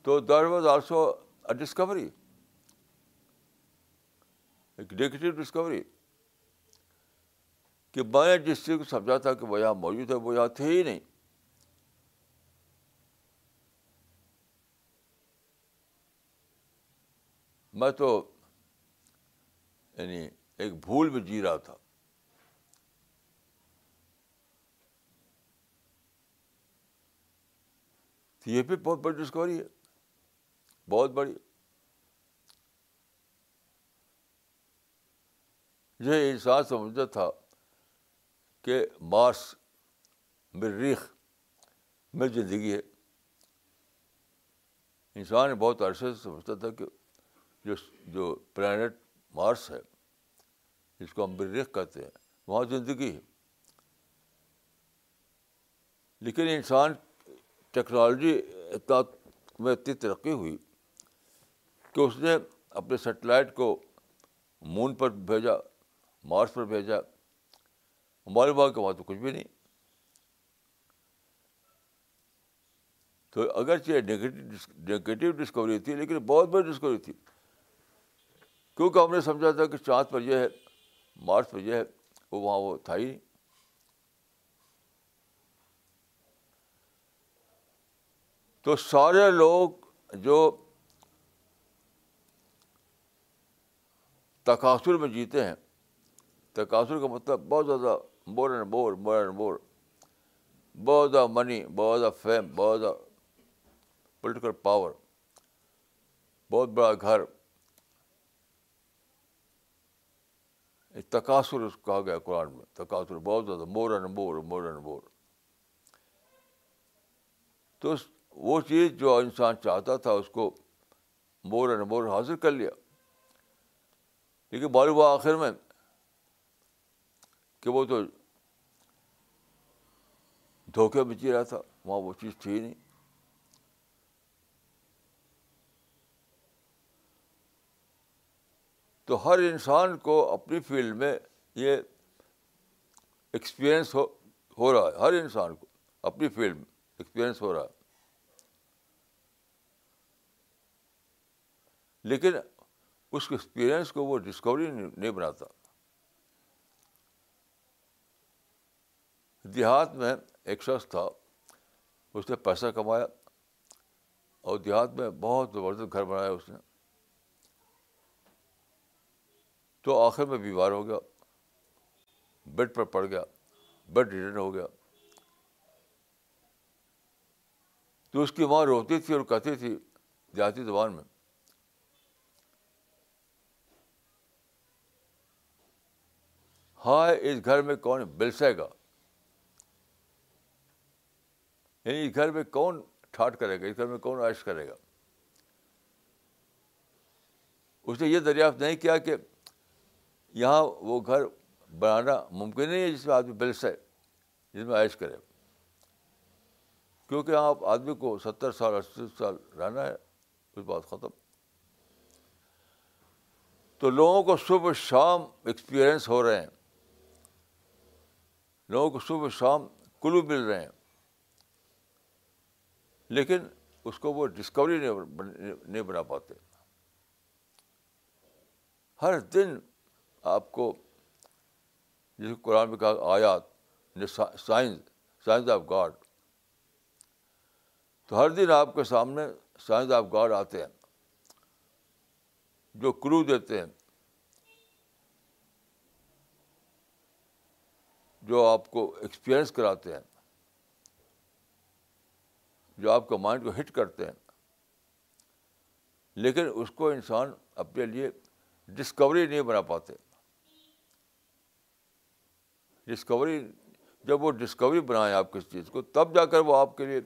تو there was also a discovery. ایک نیگیٹو ڈسکوری۔ کہ میں جس چیز کو سمجھا تھا کہ وہ یہاں موجود ہے، وہ یہاں تھے ہی نہیں۔ میں تو یعنی ایک بھول میں جی رہا تھا۔ یہ بھی بہت بڑی ڈسکوری ہے۔ بہت بڑی۔ یہ انسان سمجھتا تھا کہ مارس مریخ میں زندگی ہے۔ انسان بہت عرصے سے سمجھتا تھا کہ جو جو پلانٹ مارس ہے، جس کو ہم مریخ کہتے ہیں، وہاں زندگی ہے۔ لیکن انسان ٹیکنالوجی اتنا میں اتنی ترقی ہوئی کہ اس نے اپنے سیٹلائٹ کو مون پر بھیجا، مارس پر بھیجا، ہمارے باغ کے وہاں تو کچھ بھی نہیں۔ تو اگرچہ نگیٹو ڈسکوری تھی لیکن بہت بڑی ڈسکوری تھی۔ کیونکہ ہم نے سمجھا تھا کہ چاند پر یہ ہے، مارس پر یہ ہے، وہ وہاں وہ تھا ہی نہیں۔ تو سارے لوگ جو تقاصر میں جیتے ہیں تقاصر کا مطلب بہت زیادہ more and more more and more بہت زیادہ منی بہت زیادہ فیم بہت زیادہ پولیٹیکل پاور بہت بڑا گھر۔ تقاصر اس کہا گیا قرآن میں تقاصر بہت زیادہ more and more more and more تو وہ چیز جو انسان چاہتا تھا اس کو مور اینڈ مور حاصل کر لیا۔ لیکن معلوم ہوا آخر میں کہ وہ تو دھوکے میں جی رہا تھا، وہاں وہ چیز تھی نہیں۔ تو ہر انسان کو اپنی فیلڈ میں یہ ایکسپیرئنس ہو ہو رہا ہے، ہر انسان کو اپنی فیلڈ میں ایکسپیرئنس ہو رہا ہے۔ لیکن اس ایکسپیرئنس کو وہ ڈسکوری نہیں بناتا۔ دیہات میں ایک شخص تھا، اس نے پیسہ کمایا اور دیہات میں بہت زبردست گھر بنایا اس نے۔ تو آخر میں بیمار ہو گیا بیڈ پر پڑ گیا بیڈ ریٹرن ہو گیا۔ تو اس کی ماں روتی تھی اور کہتی تھی، دیہاتی زبان میں ہائے، اس گھر میں کون بلسے گا؟ یعنی اس گھر میں کون ٹھاٹ کرے گا؟ اس گھر میں کون عائش کرے گا؟ اس نے یہ دریافت نہیں کیا کہ یہاں وہ گھر بنانا ممکن نہیں ہے جس میں آدمی بلس ہے جس میں عائش کرے۔ کیونکہ یہاں آدمی کو ستر سال اسی سال رہنا ہے، اس بات ختم۔ تو لوگوں کو صبح شام ایکسپیرئنس ہو رہے ہیں۔ لوگوں کو صبح شام کلو مل رہے ہیں۔ لیکن اس کو وہ ڈسکوری نہیں بنا پاتے۔ ہر دن آپ کو جس قرآن میں کہا آیات سائنس سائنس آف گاڈ تو ہر دن آپ کے سامنے سائنس آف گاڈ آتے ہیں، جو کلو دیتے ہیں۔ جو آپ کو ایکسپیرئنس کراتے ہیں، جو آپ کا مائنڈ کو ہٹ کرتے ہیں، لیکن اس کو انسان اپنے لیے ڈسکوری نہیں بنا پاتے۔ ڈسکوری جب وہ ڈسکوری بنائے آپ کسی چیز کو، تب جا کر وہ آپ کے لیے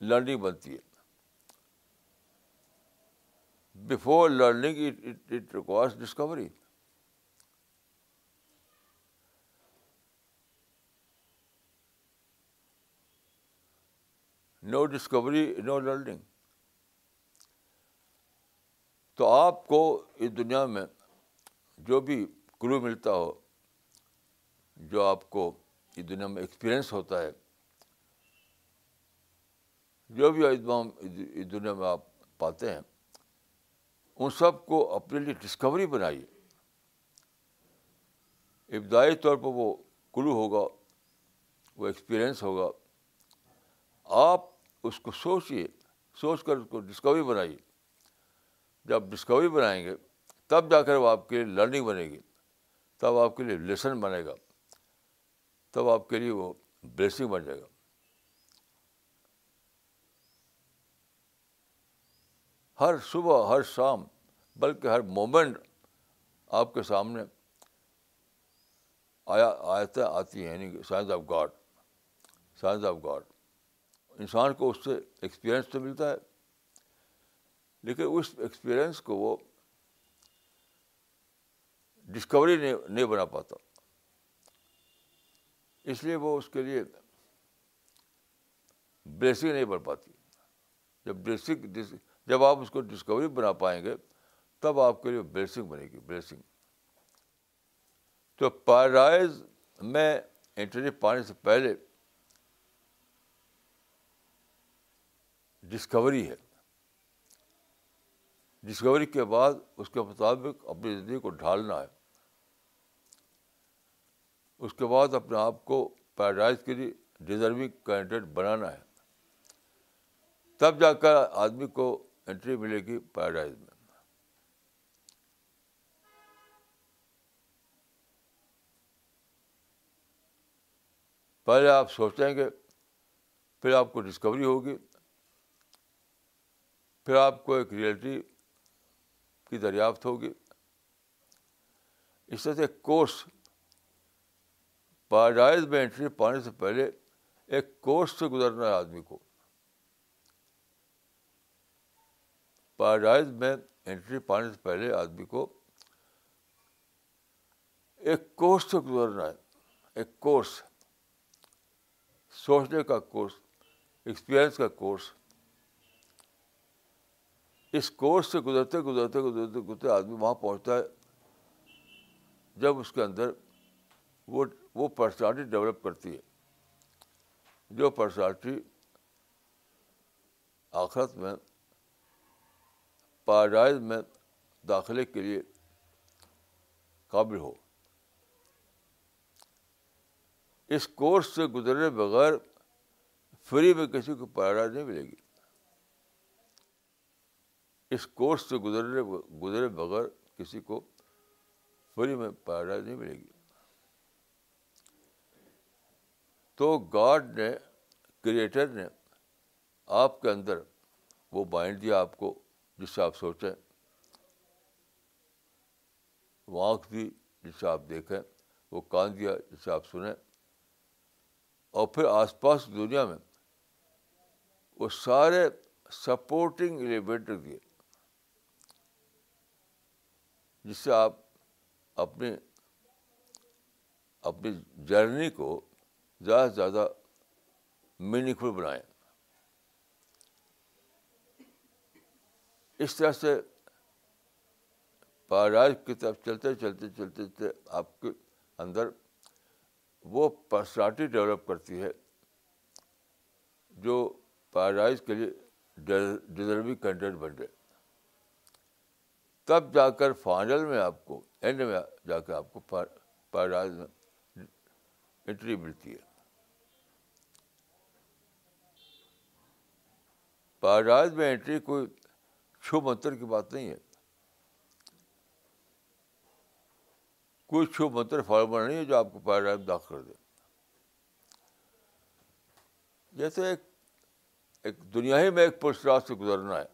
لرننگ بنتی ہے۔ Before learning it requires discovery no discovery, no learning. تو آپ کو اس دنیا میں جو بھی کلو ملتا ہو، جو آپ کو اس دنیا میں ایکسپیرئنس ہوتا ہے، جو بھی ادوام اس دنیا میں آپ پاتے ہیں، ان سب کو اپنے لیے ڈسکوری بنائیے۔ ابتدائی طور پر وہ کلو ہوگا، وہ ایکسپیرئنس ہوگا۔ آپ اس کو سوچیے سوچ کر اس کو ڈسکوری بنائیے۔ جب ڈسکوری بنائیں گے، تب جا کر وہ آپ کے لیے لرننگ بنے گی، تب آپ کے لیے لیسن بنے گا، تب آپ کے لیے وہ بلیسنگ بن جائے گا۔ ہر صبح، ہر شام، بلکہ ہر مومنٹ آپ کے سامنے آیا، آیتیں آتی ہیں یعنی science of God science of God انسان کو اس سے ایکسپیرئنس تو ملتا ہے، لیکن اس ایکسپیرئنس کو وہ ڈسکوری نہیں بنا پاتا۔ اس لیے وہ اس کے لیے بلیسنگ نہیں بڑھ پاتی۔ جب بلیسنگ جب آپ اس کو ڈسکوری بنا پائیں گے، تب آپ کے لیے بلیسنگ بنے گی بلیسنگ تو پیرائز میں انٹری پانے سے پہلے ڈسکوری ہے۔ ڈسکوری کے بعد اس کے مطابق اپنی زندگی کو ڈھالنا ہے۔ اس کے بعد اپنے آپ کو پیراڈائز کے لیے ڈیزرونگ کینڈیڈیٹ بنانا ہے۔ تب جا کر آدمی کو انٹری ملے گی پیراڈائز میں۔ پہلے آپ سوچیں گے، پھر آپ کو ڈسکوری ہوگی۔ پھر آپ کو ایک ریئلٹی کی دریافت ہوگی۔ اس طرح سے کورس پیراڈائز میں انٹری پانے سے پہلے ایک کورس سے گزرنا ہے آدمی کو۔ پیراڈائز میں انٹری پانے سے پہلے آدمی کو ایک کورس سے گزرنا ہے۔ ایک کورس، سوچنے کا کورس، ایکسپیرئنس کا کورس۔ اس کورس سے گزرتے گزرتے گزرتے گزرتے آدمی وہاں پہنچتا ہے، جب اس کے اندر وہ وہ پرسنالٹی ڈیولپ کرتی ہے۔ جو پرسنالٹی آخرت میں پیراڈائز میں داخلے کے لیے قابل ہو۔ اس کورس سے گزرے بغیر فری میں کسی کو پیراڈائز نہیں ملے گی۔ اس کورس سے گزرنے گزرے بغیر کسی کو فری میں پیراڈائز نہیں ملے گی۔ تو گاڈ نے، کریٹر نے آپ کے اندر وہ مائنڈ دیا آپ کو، جس سے آپ سوچیں۔ وہ آنکھ دی، جس سے آپ دیکھیں۔ وہ کان دیا، جس سے آپ سنیں۔ اور پھر آس پاس دنیا میں وہ سارے سپورٹنگ ایلیمنٹ دیے۔ جس سے آپ اپنی اپنی جرنی کو زیادہ سے زیادہ میننگ فل بنائیں۔ اس طرح سے پیراڈائز کی طرف چلتے چلتے چلتے چلتے آپ کے اندر وہ پرسنالٹی ڈیولپ کرتی ہے جو پیراڈائز کے لیے ڈیزرونگ کنٹینٹ بن جائے۔ تب جا کر فائنل میں آپ کو اینڈ میں جا کر آپ کو پیراڈائز میں انٹری ملتی ہے۔ پیراڈائز میں انٹری کوئی چھو منتر کی بات نہیں ہے۔ کوئی چھو منتر فارمر نہیں ہے جو آپ کو پیراڈائز داخل کر دے۔ جیسے ایک ایک دنیا ہی میں ایک پرسرات سے گزرنا ہے۔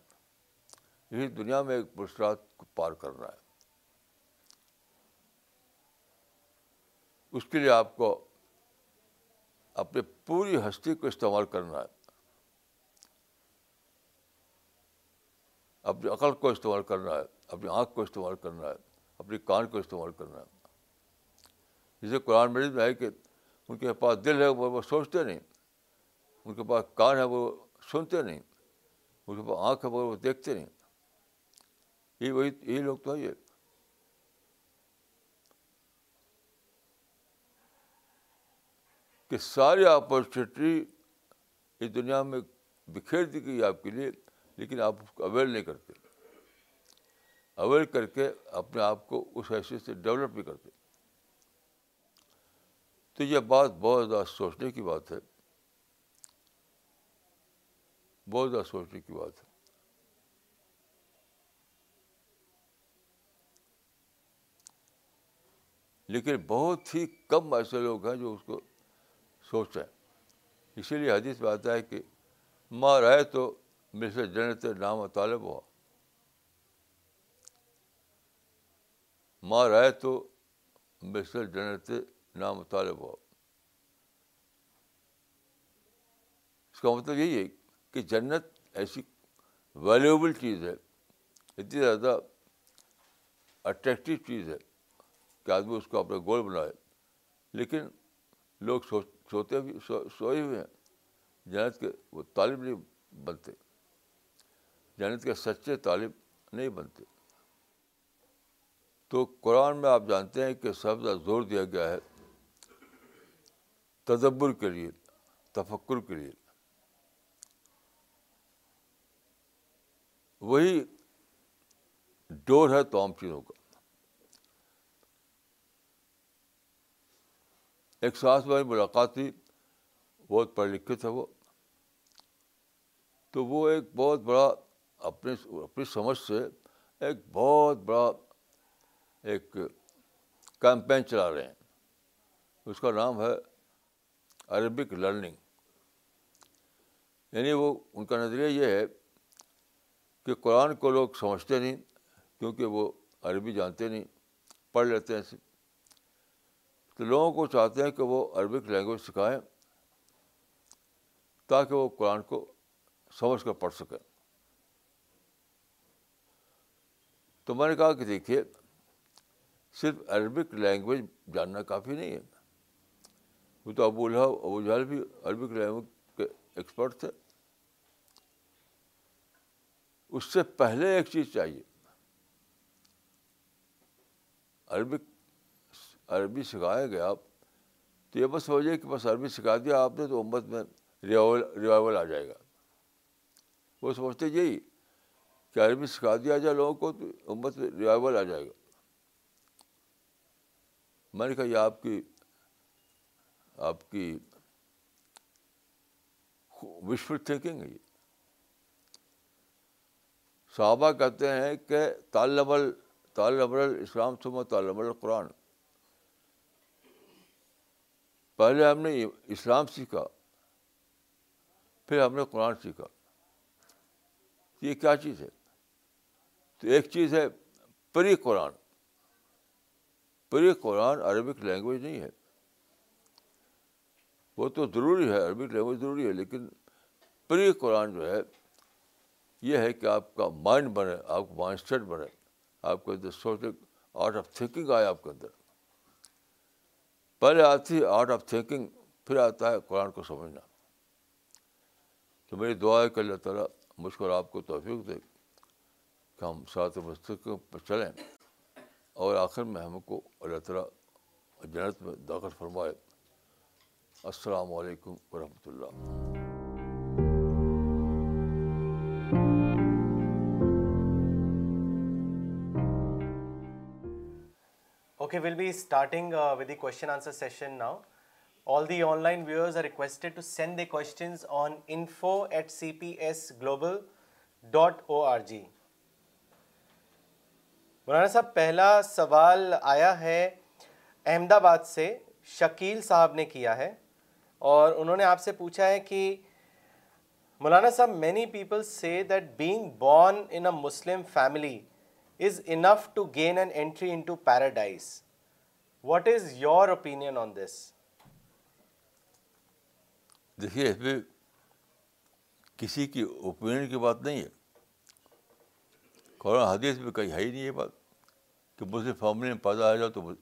یہی دنیا میں ایک پرسرات کو پار کرنا ہے۔ اس کے لیے آپ کو اپنی پوری ہستی کو استعمال کرنا ہے۔ اپنی عقل کو استعمال کرنا ہے، اپنی آنکھ کو استعمال کرنا ہے، اپنی کان کو استعمال کرنا ہے۔ جسے قرآن مریض میں ہے کہ ان کے پاس دل ہے، وہ سوچتے نہیں۔ ان کے پاس کان ہے، وہ سنتے نہیں۔ ان کے پاس آنکھ ہے وہ دیکھتے نہیں۔ یہ وہی یہی لوگ تو ہے یہ کہ ساری اپرچونیٹی اس دنیا میں بکھیر دی گئی آپ کے لیے لیکن آپ اس کو اویل نہیں کرتے اویل کر کے اپنے آپ کو اس حیثیت سے ڈیولپ بھی کرتے تو یہ بات بہت زیادہ سوچنے کی بات ہے بہت زیادہ سوچنے کی بات ہے لیکن بہت ہی کم ایسے لوگ ہیں جو اس کو سوچیں اسی لیے حدیث میں آتا ہے کہ ماں رہے تو مل سے جنت نام طالب ہوا۔ ماں رہے تو مصر جنت نام طالب ہوا۔ اس کا مطلب یہی ہے کہ جنت ایسی ویلیوبل چیز ہے۔ اتنی زیادہ اٹریکٹیو چیز ہے۔ کہ آدمی اس کو اپنا گول بنائے۔ لیکن لوگ سو سوتے بھی، سو، سوئے ہوئے ہیں۔ جنت کے وہ طالب نہیں بنتے۔ جنت کے سچے طالب نہیں بنتے۔ تو قرآن میں آپ جانتے ہیں کہ سب سے زور دیا گیا ہے تدبر کے لیے، تفکر کے لیے۔ وہی ڈور ہے تمام چیزوں کا۔ ایک سانس والی ملاقات تھی بہت پڑھے لکھے تھے وہ۔ تو وہ ایک بہت بڑا اپنے اپنی سمجھ سے ایک بہت بڑا ایک کیمپین چلا رہے ہیں۔ اس کا نام ہے عربک لرننگ۔ یعنی وہ، ان کا نظریہ یہ ہے کہ قرآن کو لوگ سمجھتے نہیں کیونکہ وہ عربی جانتے نہیں، پڑھ لیتے ہیں۔ تو لوگوں کو چاہتے ہیں کہ وہ عربک لینگویج سکھائیں تاکہ وہ قرآن کو سمجھ کر پڑھ سکیں۔ تو میں نے کہا کہ دیکھیے، صرف عربک لینگویج جاننا کافی نہیں ہے۔ وہ تو ابو الحا ابو جہل بھی عربک لینگویج کے ایکسپرٹ تھے۔ اس سے پہلے ایک چیز چاہیے۔ عربک عربی سکھایا گیا۔ آپ تو یہ بس سمجھے کہ بس عربی سکھا دیا آپ نے تو امت میں ریوائول آ جائے گا۔ وہ سمجھتے یہی کہ عربی سکھا دیا جائے لوگوں کو تو امت میں ریوائول آ جائے گا۔ میں نے کہا یہ آپ کی آپ کی وشفل تھنکنگ ہے یہ۔ صحابہ کہتے ہیں کہ طالب طالب الاسلام ثم طالب القرآن۔ پہلے ہم نے اسلام سیکھا، پھر ہم نے قرآن سیکھا۔ یہ کیا چیز ہے؟ تو ایک چیز ہے پری قرآن۔ پری قرآن عربک لینگویج نہیں ہے۔ وہ تو ضروری ہے، عربک لینگویج ضروری ہے، لیکن پری قرآن جو ہے، یہ ہے کہ آپ کا مائنڈ بنے، آپ کا مائنڈ سیٹ بنے۔ آپ کے اندر سوچنے، آرٹ آف تھنکنگ آئے آپ کے اندر۔ پہلے آتی ہے آرٹ آف تھنکنگ پھر آتا ہے قرآن کو سمجھنا تو میری دعا ہے کہ اللہ تعالیٰ مجھ کو آپ کو توفیق دے کہ ہم سات مستقبل پر چلیں اور آخر میں ہم کو اللہ تعالیٰ جنت میں داخل فرمائے السلام علیکم ورحمۃ اللہ Okay, we'll be starting uh, with the question answer session now. All the online viewers are requested to send their questions on info@cpsglobal.org. مولانا صاحب پہلا سوال آیا ہے احمد آباد سے شکیل صاحب نے کیا ہے اور انہوں نے آپ سے پوچھا ہے کہ مولانا صاحب many people say that being born in a Muslim family is enough to gain an entry into paradise what is your opinion on this دیکھیے، اس میں کسی کی اوپینین کی بات نہیں ہے۔ قرآن حدیث میں کہیں ہے ہی نہیں یہ بات کہ مسلم فیملی میں پیدا آ جاؤ تو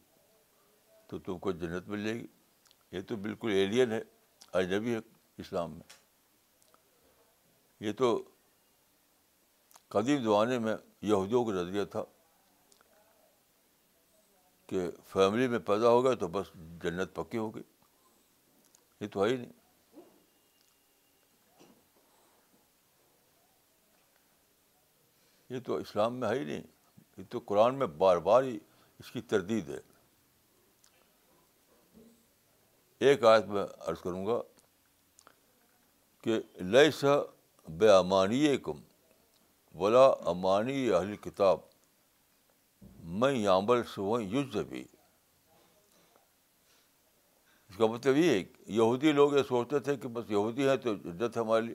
تو تم کو جنت مل جائے گی۔ یہ تو بالکل ایلین ہے، اجنبی ہے اسلام میں۔ یہ تو قدیم زمانے میں یہودیوں کا نظریہ تھا کہ فیملی میں پیدا ہو گیا تو بس جنت پکی ہو گئی یہ تو ہے ہی نہیں۔ یہ تو اسلام میں ہے ہی نہیں۔ یہ تو قرآن میں بار بار ہی اس کی تردید ہے۔ ایک آیت میں عرض کروں گا کہ لیے سا بے امانی کم بلا امانی اہل کتاب میں یامبل سو یوز بھی اس کا مطلب یہ ہے یہودی لوگ یہ سوچتے تھے کہ بس یہودی ہیں تو جدت ہے ہمارے لیے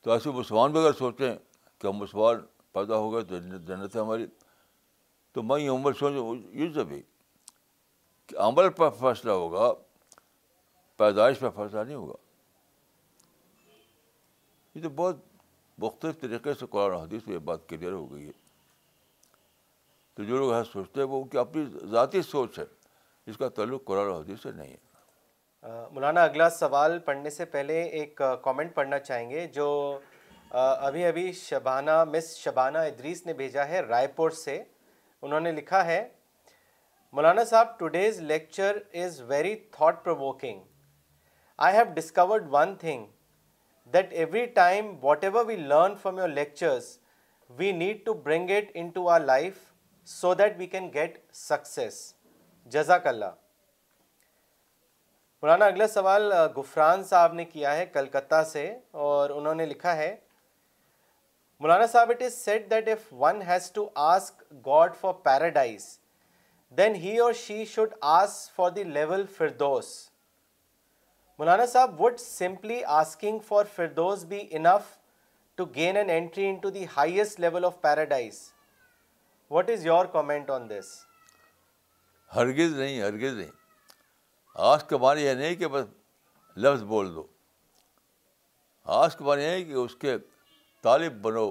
تو ایسے مسلمان بھی اگر سوچیں کہ ہم مسلمان پیدا ہو گئے تو جنت ہے ہماری، تو میں عمر سوچ یوز بھی کہ عمل پر فیصلہ ہوگا، پیدائش پر فیصلہ نہیں ہوگا۔ یہ تو بہت مختلف طریقے سے قرآن حدیث میں یہ بات کلیئر ہو گئی ہے۔ تو جو لوگ ایسا سوچتے ہیں وہ ان کی اپنی ذاتی سوچ ہے، اس کا تعلق قرآن حدیث سے نہیں ہے۔ مولانا، اگلا سوال پڑھنے سے پہلے ایک کامنٹ پڑھنا چاہیں گے، جو ابھی ابھی شبانہ، مس شبانہ ادریس نے بھیجا ہے رائے پور سے۔ انہوں نے لکھا ہے، مولانا صاحب today's lecture is very thought provoking I have discovered one thing that every time whatever we learn from your lectures we need to bring it into our life so that we can get success جزاک اللہ مولانا اگلا سوال گفران صاحب نے کیا ہے کلکتہ سے اور انہوں نے لکھا ہے مولانا صاحب it is said that if one has to ask God for paradise then he or she should ask for the level Firdous مولانا صاحب would simply asking for Firdous be enough to gain an entry into the highest level of paradise what is your comment on this ہرگز نہیں ہرگز نہیں. آس کا معنی یہ نہیں کہ بس لفظ بول دو. آس کا معنی یہ کہ اس کے طالب بنو،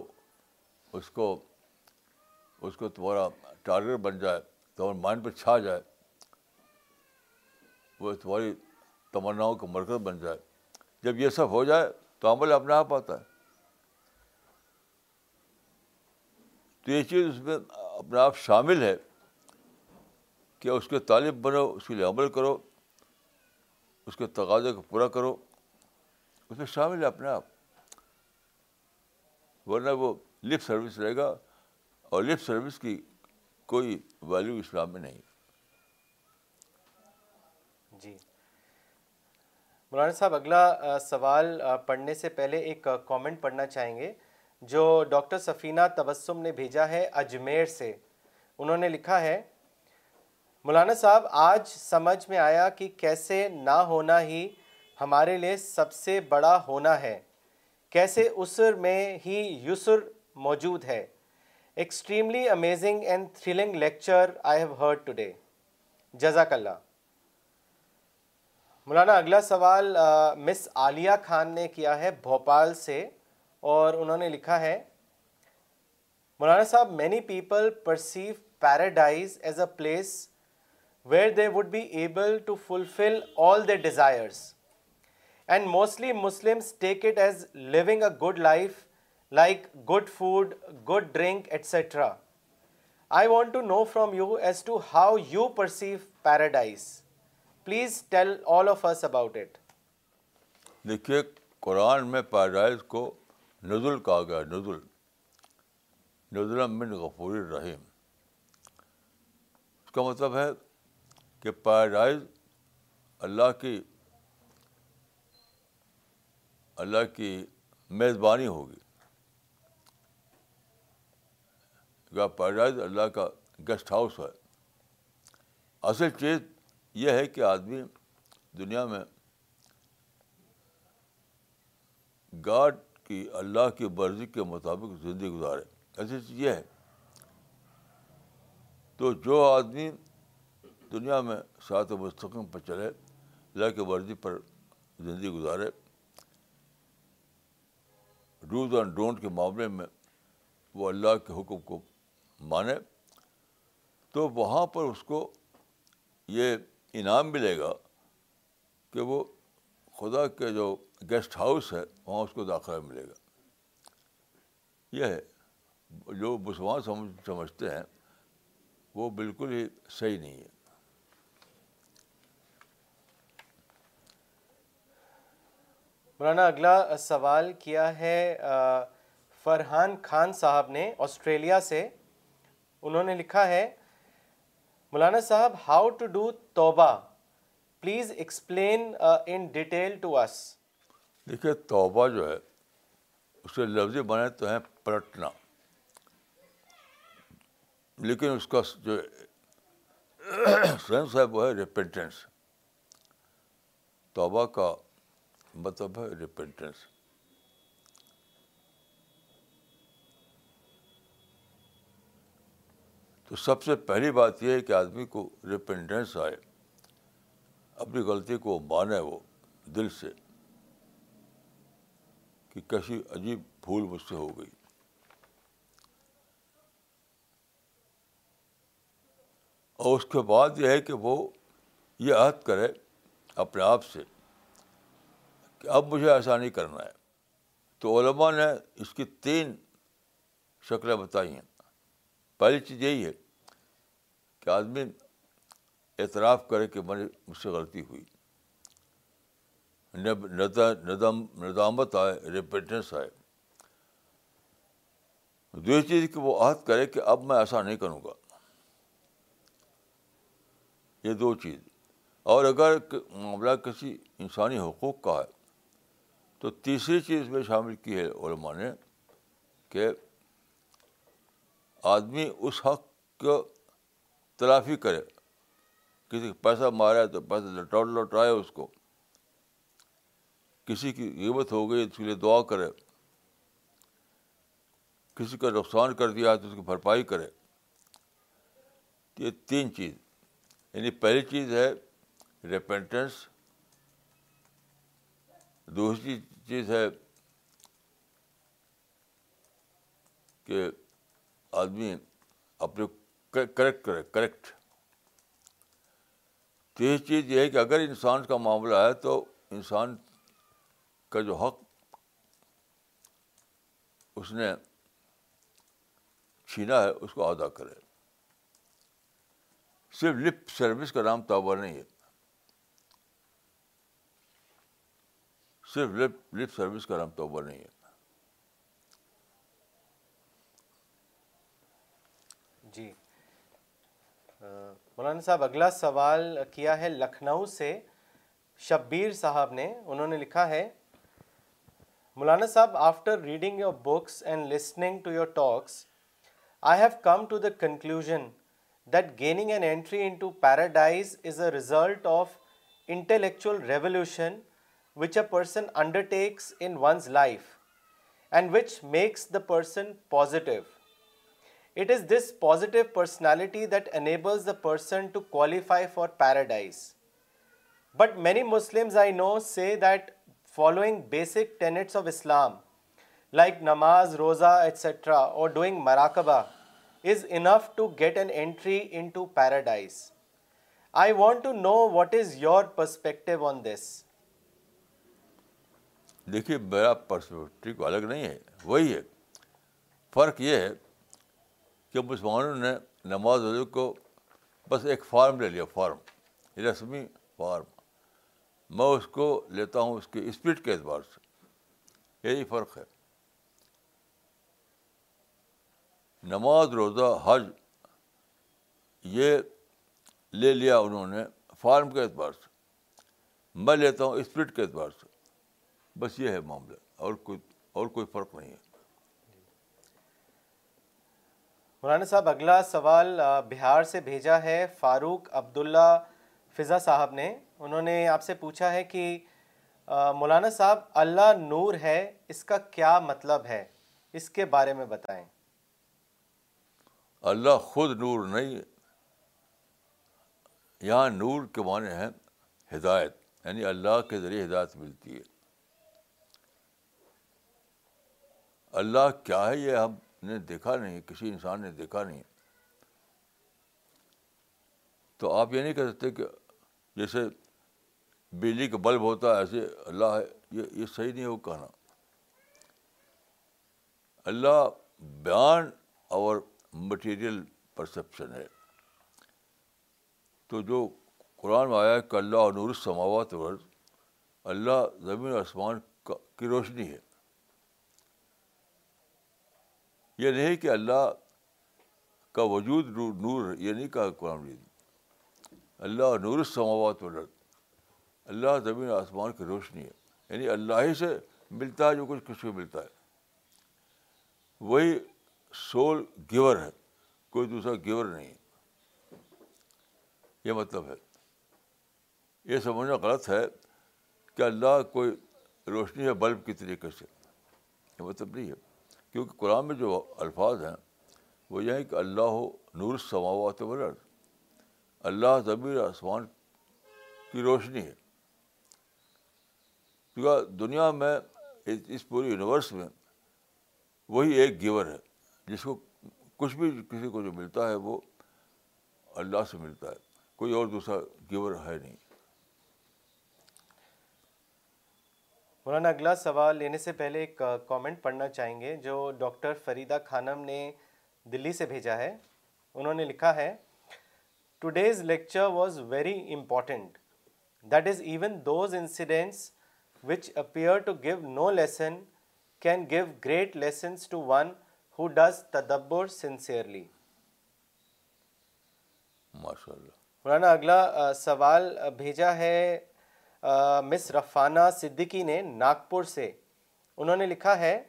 اس کو اس کو تمہارا ٹارگیٹ بن جائے، تمہارے مائنڈ پہ چھا جائے. وہ تمہاری تمناؤں کا مرکز بن جائے۔ جب یہ سب ہو جائے تو عمل اپنے آپ آتا ہے۔ تو یہ چیز اس میں اپنے آپ شامل ہے کہ اس کے طالب بنو، اس کے لیے عمل کرو، اس کے تقاضے کو پورا کرو۔ اس میں شامل ہے اپنے آپ۔ ورنہ وہ لپ سروس رہے گا اور لپ سروس کی کوئی ویلیو اسلام میں نہیں۔ جی۔ مولانا صاحب، اگلا سوال پڑھنے سے پہلے ایک کامنٹ پڑھنا چاہیں گے، جو ڈاکٹر سفینہ تبسم نے بھیجا ہے اجمیر سے۔ انہوں نے لکھا ہے، مولانا صاحب، آج سمجھ میں آیا کہ کیسے نہ ہونا ہی ہمارے لیے سب سے بڑا ہونا ہے۔ کیسے اسر میں ہی یسر موجود ہے۔ Extremely amazing and thrilling lecture I have heard today جزاک اللہ۔ مولانا، اگلا سوال مس عالیہ خان نے کیا ہے بھوپال سے اور انہوں نے لکھا ہے، مولانا صاحب many people perceive paradise as a place where they would be able to fulfil all their desires and mostly Muslims take it as living a good life like good food good drink etcetera I want to know from you as to how you perceive paradise Please tell all of us about it. دیکھیے، قرآن میں پیراڈائز کو نزل کہا گیا، نزل۔ نزل من غفور الرحیم۔ اس کا مطلب ہے کہ پیراڈائز اللہ کی اللہ کی میزبانی ہوگی۔ پیراڈائز اللہ کا گیسٹ ہاؤس ہے۔ اصل چیز یہ ہے کہ آدمی دنیا میں گاڈ کی اللہ کی مرضی کے مطابق زندگی گزارے۔ ایسی چیز یہ ہے۔ تو جو آدمی دنیا میں سات و مستقم پر چلے، اللہ کی ورزی پر زندگی گزارے ڈوز اینڈ ڈونٹ کے معاملے میں وہ اللہ کے حکم کو مانے، تو وہاں پر اس کو یہ انعام ملے گا کہ وہ خدا کے جو گیسٹ ہاؤس ہے، وہاں اس کو داخلہ ملے گا۔ یہ ہے، جو مسلمان سمجھ سمجھتے ہیں، وہ بالکل ہی صحیح نہیں ہے۔ مولانا، اگلا سوال کیا ہے فرحان خان صاحب نے آسٹریلیا سے، انہوں نے لکھا ہے مولانا صاحب ہاؤ ٹو ڈو توبہ؟ Please explain in detail to us دیکھیے، توبہ جو ہے اسے لفظی بنے تو ہیں پلٹنا۔ لیکن اس کا جو سینس ہے، وہ ہے ریپینٹنس توبہ کا مطلب ہے ریپینٹنس تو سب سے پہلی بات یہ ہے کہ آدمی کو ریپینٹنس آئے۔ اپنی غلطی کو مانے وہ دل سے کہ کیسی عجیب بھول مجھ سے ہو گئی۔ اور اس کے بعد یہ ہے کہ وہ یہ عہد کرے اپنے آپ سے کہ اب مجھے ایسا نہیں کرنا ہے۔ تو علماء نے اس کی تین شکلیں بتائی ہیں۔ پہلی چیز یہی ہے کہ آدمی اعتراف کرے کہ میں مجھ سے غلطی ہوئی۔ ندامت آئے ریپیٹنس آئے۔ دوسری چیز کہ وہ عہد کرے کہ اب میں ایسا نہیں کروں گا۔ یہ دو چیز۔ اور اگر معاملہ کسی انسانی حقوق کا ہے، تو تیسری چیز میں شامل کی ہے علماء نے کہ آدمی اس حق کو تلافی کرے۔ کسی کو پیسہ مارے تو پیسہ لوٹ لوٹائے اس کو۔ کسی کی قیمت ہو گئی اس کے لیے دعا کرے۔ کسی کا نقصان کر دیا تو اس کی بھرپائی کرے۔ یہ تین چیز۔ یعنی پہلی چیز ہے ریپینٹنس دوسری چیز ہے کہ آدمی اپنے کریکٹ کرے کریکٹ تیسری چیز یہ ہے کہ اگر انسان کا معاملہ ہے تو انسان کا جو حق اس نے چھینا ہے، اس کو ادا کرے۔ صرف لپ سروس کا نام توبہ نہیں ہے۔ صرف لپ لپ سروس کا نام توبہ نہیں ہے جی مولانا صاحب، اگلا سوال کیا ہے لکھنؤ سے؟ شبیر صاحب نے، انہوں نے لکھا ہے، مولانا صاحب after reading your books and listening to your talks I have come to the conclusion that gaining an entry into paradise is a result of intellectual revolution which a person undertakes in one's life and which makes the person positive it is this positive personality that enables the person to qualify for paradise but many Muslims I know say that following basic tenets of Islam like نماز روزہ ایٹسٹرا اور ڈوئنگ مراقبہ is enough to get an entry into paradise I want to know what is your perspective on this دیکھیے، میرا پرسپیکٹو الگ نہیں ہے، وہی ہے۔ فرق یہ ہے کہ مسلمانوں نے نماز روزے کو بس ایک فارم لے لیا، فارم، رسمی فارم۔ میں اس کو لیتا ہوں اس کے اسپرٹ کے اعتبار سے۔ یہی فرق ہے۔ نماز، روزہ، حج، یہ لے لیا انہوں نے فارم کے اعتبار سے۔ میں لیتا ہوں اسپرٹ کے اعتبار سے۔ بس یہ ہے معاملہ، اور کوئی اور کوئی فرق نہیں ہے۔ مولانا صاحب، اگلا سوال بہار سے بھیجا ہے فاروق عبداللہ فضا صاحب نے۔ انہوں نے آپ سے پوچھا ہے کہ مولانا صاحب، اللہ نور ہے، اس کا کیا مطلب ہے؟ اس کے بارے میں بتائیں۔ اللہ خود نور نہیں، یہاں نور کے معنی ہیں ہدایت یعنی اللہ کے ذریعے ہدایت ملتی ہے۔ اللہ کیا ہے یہ ہم نے دیکھا نہیں، کسی انسان نے دیکھا نہیں۔ تو آپ یہ نہیں کہہ سکتے کہ جیسے بجلی کا بلب ہوتا ہے، ایسے اللہ ہے، یہ یہ صحیح نہیں ہو کہنا۔ اللہ بیان اور مٹیریل پرسیپشن ہے۔ تو جو قرآن میں آیا کہ اللہ نور سماوات ورز اللہ زمین و آسمان کی روشنی ہے۔ یہ نہیں کہ اللہ کا وجود نور یہ نہیں کہا قرآن مجید۔ اللہ نور سماوات ورز اللہ زمین آسمان کی روشنی ہے۔ یعنی اللہ ہی سے ملتا ہے جو کچھ کچھ کو ملتا ہے۔ وہی سول گیور ہے، کوئی دوسرا گیور نہیں یہ مطلب ہے۔ یہ سمجھنا غلط ہے کہ اللہ کوئی روشنی ہے بلب کی طریقے سے۔ یہ مطلب نہیں ہے۔ کیونکہ قرآن میں جو الفاظ ہیں وہ یہ ہے کہ اللہ نور سماوات ورد اللہ زمین آسمان کی روشنی ہے۔ کیونکہ دنیا میں اس پوری یونیورس میں وہی ایک گیور ہے، جس کو کچھ بھی کسی کو جو ملتا ہے وہ اللہ سے ملتا ہے، کوئی اور دوسرا گیور ہے نہیں۔ مولانا اگلا سوال لینے سے پہلے ایک کامنٹ پڑھنا چاہیں گے جو ڈاکٹر فریدہ خانم نے دلی سے بھیجا ہے۔ انہوں نے لکھا ہے today's lecture was very important that is even those incidents which appear to give no lesson can give great lessons to one who does تدبر سنسیئرلی مولانا اگلا سوال بھیجا ہے مس رفانہ صدیقی نے ناگپور سے، انہوں نے لکھا ہے،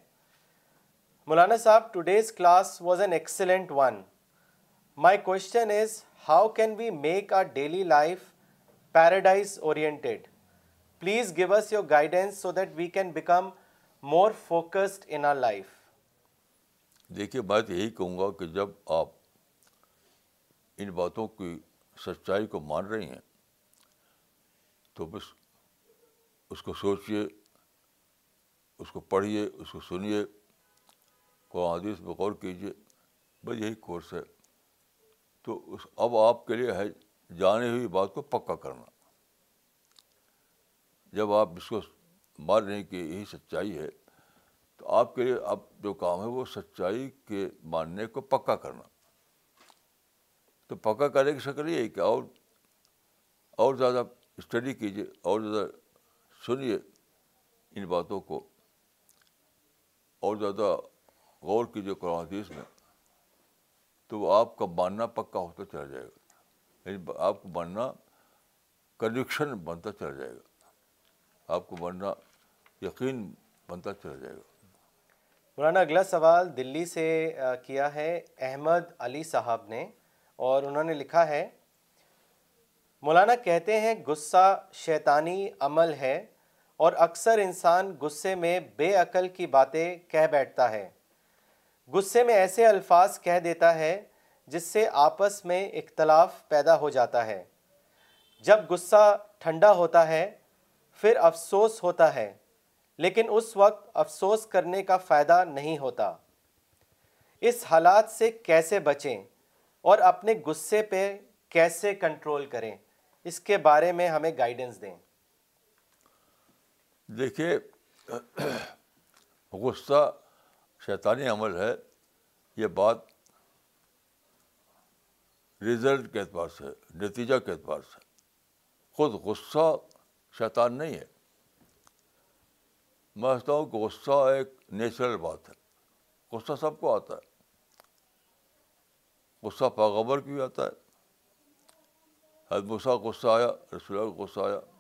مولانا صاحب today's class was an excellent one my question is how can we make our daily life paradise oriented please give us your guidance so that we can become more focused in our life دیکھیے، بات یہی کہوں گا کہ جب آپ ان باتوں کی سچائی کو مان رہی ہیں، تو بس اس کو سوچیے اس کو پڑھیے اس کو سنیے قرآن حدیث میں غور کیجیے بس یہی کورس ہے۔ تو اس، اب آپ کے لیے ہے جانے ہوئی بات کو پکا کرنا۔ جب آپ اس کو مان رہے ہیں کہ یہی سچائی ہے، تو آپ کے لیے اب جو کام ہے وہ سچائی کے ماننے کو پکا کرنا۔ تو پکا کرنے کی شکل یہ ہے کہ اور اور زیادہ اسٹڈی کیجیے اور زیادہ سنیے، ان باتوں کو اور زیادہ غور کیجیے قرآن حدیث میں، تو آپ کا ماننا پکا ہوتا چلا جائے گا۔ یعنی آپ کو ماننا کنوکشن بنتا چلا جائے گا۔ آپ کو ماننا یقین بنتا چلا جائے گا۔ مولانا، اگلا سوال دلی سے کیا ہے؟ احمد علی صاحب نے، اور انہوں نے لکھا ہے، مولانا کہتے ہیں، غصہ شیطانی عمل ہے اور اکثر انسان غصے میں بے عقل کی باتیں کہہ بیٹھتا ہے۔ غصے میں ایسے الفاظ کہہ دیتا ہے جس سے آپس میں اختلاف پیدا ہو جاتا ہے۔ جب غصہ ٹھنڈا ہوتا ہے، پھر افسوس ہوتا ہے، لیکن اس وقت افسوس کرنے کا فائدہ نہیں ہوتا۔ اس حالات سے کیسے بچیں اور اپنے غصے پہ کیسے کنٹرول کریں، اس کے بارے میں ہمیں گائیڈنس دیں۔ دیکھیے، غصہ شیطانی عمل ہے، یہ بات رزلٹ کے اعتبار سے نتیجہ کے اعتبار سے خود غصہ شیطان نہیں ہے۔ میں سمجھتا ہوں کہ غصہ ایک نیچرل بات ہے۔ غصہ سب کو آتا ہے۔ غصہ پیغبر کی بھی آتا ہے۔ حد غصہ آیا، رسول کا غصہ آیا۔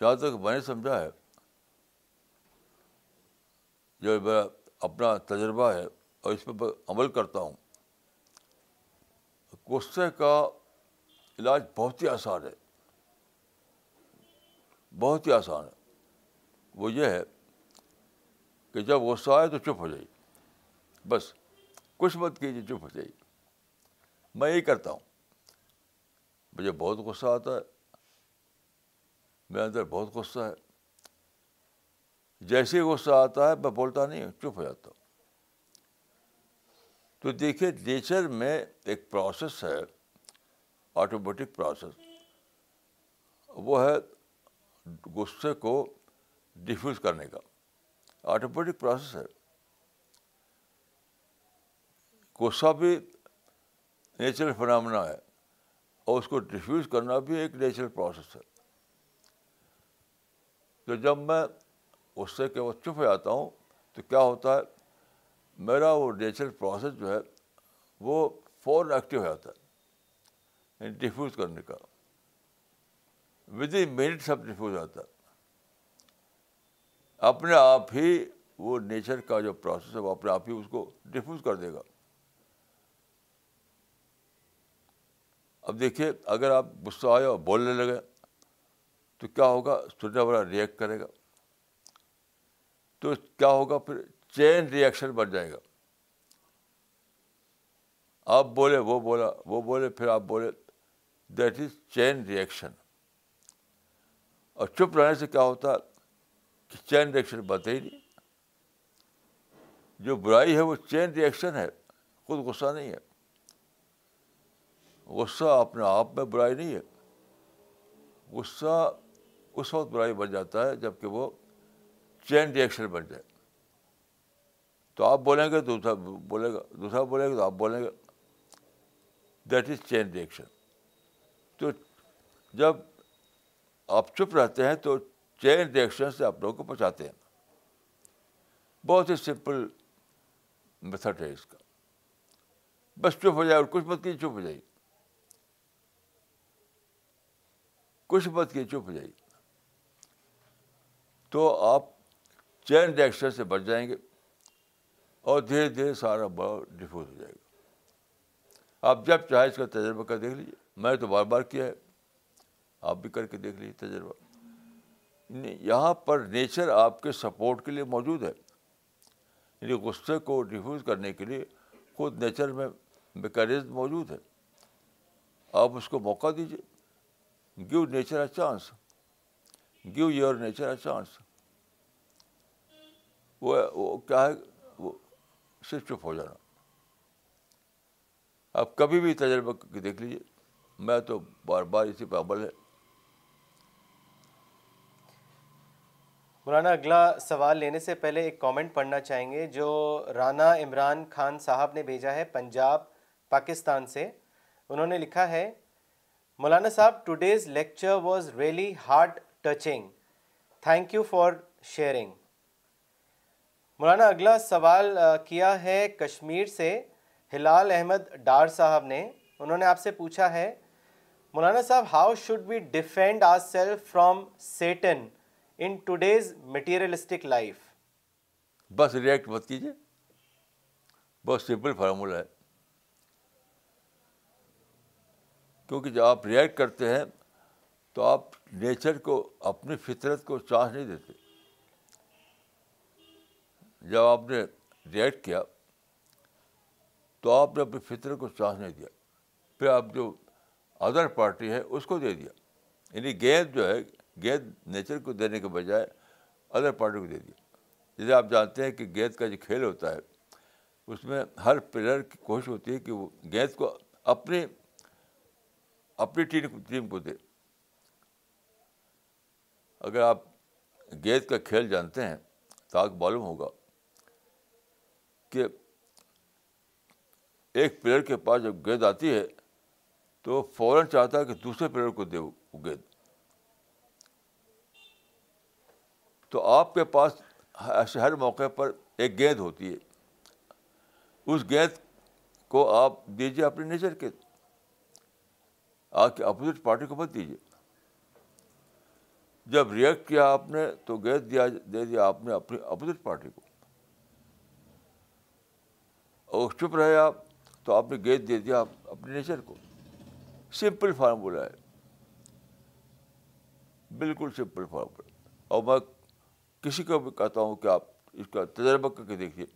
جہاں تک میں نے سمجھا ہے، جو میرا اپنا تجربہ ہے اور اس پہ عمل کرتا ہوں غصے کا علاج بہت ہی آسان ہے۔ بہت ہی آسان ہے۔ وہ یہ ہے کہ جب غصہ آئے تو چپ ہو جائیے۔ بس، کچھ مت کیجیے، چپ ہو جائیے۔ میں یہی کرتا ہوں۔ مجھے بہت غصہ آتا ہے۔ میرے اندر بہت غصہ ہے۔ جیسے غصہ آتا ہے، میں بولتا نہیں ہوں چپ ہو جاتا ہوں۔ تو دیکھیے، نیچر میں ایک پروسیس ہے آٹومیٹک پروسیس وہ ہے غصے کو ڈیفیوز کرنے کا۔ آٹومیٹک پروسیس ہے۔ غصہ بھی نیچرل فنامنا ہے اور اس کو ڈیفیوز کرنا بھی ایک نیچرل پروسیس ہے۔ تو جب میں غصے کے وقت چپ ہو جاتا ہوں تو کیا ہوتا ہے؟ میرا وہ نیچرل پروسیس جو ہے وہ فوراً ایکٹیو ہو جاتا ہے یعنی ڈیفیوز کرنے کا۔ ود ان منٹ سب ڈیفیوز ہوتا ہے۔ اپنے آپ ہی وہ نیچر کا جو پروسیس ہے وہ اپنے آپ ہی اس کو ڈیفیوز کر دے گا۔ اب دیکھیے، اگر آپ غصہ آئے اور بولنے لگے تو کیا ہوگا؟ سننے والا ریئیکٹ کرے گا۔ تو کیا ہوگا؟ پھر چین ریئیکشن بن جائے گا۔ آپ بولے، وہ بولا، وہ بولے، پھر آپ بولے دیٹ از چین ریئیکشن اور چپ رہنے سے کیا ہوتا؟ ہے کہ چین ریئیکشن بنتے ہی نہیں۔ جو برائی ہے وہ چین ریئیکشن ہے۔ خود غصہ نہیں ہے۔ غصہ اپنے آپ میں برائی نہیں ہے۔ غصہ اس وقت برائی بن جاتا ہے جبکہ وہ چین ریئیکشن بن جائے۔ تو آپ بولیں گے، دوسرا بولے گا، دوسرا بولے گا، تو آپ بولیں گے۔ دیٹ از چین ریئیکشن تو جب آپ چپ رہتے ہیں تو چین ریئیکشن سے آپ لوگوں کو بچاتے ہیں۔ بہت ہی سمپل میتھڈ ہے اس کا۔ بس چپ ہو جائے اور کچھ مت کی چپ ہو جائے کچھ مت کی چپ ہو جائے تو آپ چین ریئیکشن سے بچ جائیں گے اور دھیرے دھیرے سارا بڑا ڈفیوز ہو جائے گا۔ آپ جب چاہے اس کا تجربہ کر دیکھ لیجیے میں نے تو بار بار کیا ہے۔ آپ بھی کر کے دیکھ لیجیے تجربہ۔ یہاں پر نیچر آپ کے سپورٹ کے لیے موجود ہے۔ یعنی غصے کو ڈیفیوز کرنے کے لیے خود نیچر میں میکینزم موجود ہے۔ آپ اس کو موقع دیجیے give nature a chance give your nature a chance وہ کیا ہے؟ وہ صرف چپ ہو جانا۔ آپ کبھی بھی تجربہ دیکھ لیجیے میں تو بار بار اسی پہ عمل ہے۔ مولانا، اگلا سوال لینے سے پہلے ایک کامنٹ پڑھنا چاہیں گے، جو رانا عمران خان صاحب نے بھیجا ہے پنجاب، پاکستان سے۔ انہوں نے لکھا ہے، مولانا صاحب today's lecture was really heart touching thank you for sharing مولانا، اگلا سوال کیا ہے کشمیر سے ہلال احمد ڈار صاحب نے؟ انہوں نے آپ سے پوچھا ہے، مولانا صاحب how should be defend our self from Satan in today's materialistic life بس ریئیکٹ مت کیجیے بہت سمپل فارمولا ہے۔ کیونکہ جب آپ ریئیکٹ کرتے ہیں تو آپ نیچر کو، اپنی فطرت کو چانس نہیں دیتے۔ جب آپ نے ریئیکٹ کیا، تو آپ نے اپنی فطرت کو چانس نہیں دیا۔ پھر آپ جو ادر پارٹی ہے اس کو دے دیا۔ یعنی گیند جو ہے، گیند نیچر کو دینے کے بجائے ادر پارٹی کو دے دیا۔ جیسے آپ جانتے ہیں کہ گیند کا جو کھیل ہوتا ہے، اس میں ہر پلیئر کی کوشش ہوتی ہے کہ وہ گیند کو اپنی اپنی ٹیم کو دے۔ اگر آپ گیند کا کھیل جانتے ہیں تو آپ معلوم ہوگا کہ ایک پلیئر کے پاس جب گیند آتی ہے تو فوراً چاہتا ہے کہ دوسرے پلیئر کو دے وہ گیند۔ تو آپ کے پاس ایسے ہر موقع پر ایک گیند ہوتی ہے۔ اس گیند کو آپ دیجیے اپنے نیچر کے۔ آپ کے اپوزٹ پارٹی کو مت دیجیے جب ریئیکٹ کیا آپ نے تو گیند دیا، دے دیا آپ نے اپنی اپوزٹ پارٹی کو۔ اور چپ رہے آپ، تو آپ نے گیند دے دیا اپنے نیچر کو۔ سمپل فارمولہ ہے۔ بالکل سمپل فارمولہ اور میں کسی کو بھی کہتا ہوں کہ آپ اس کا تجربہ کر کے دیکھیے۔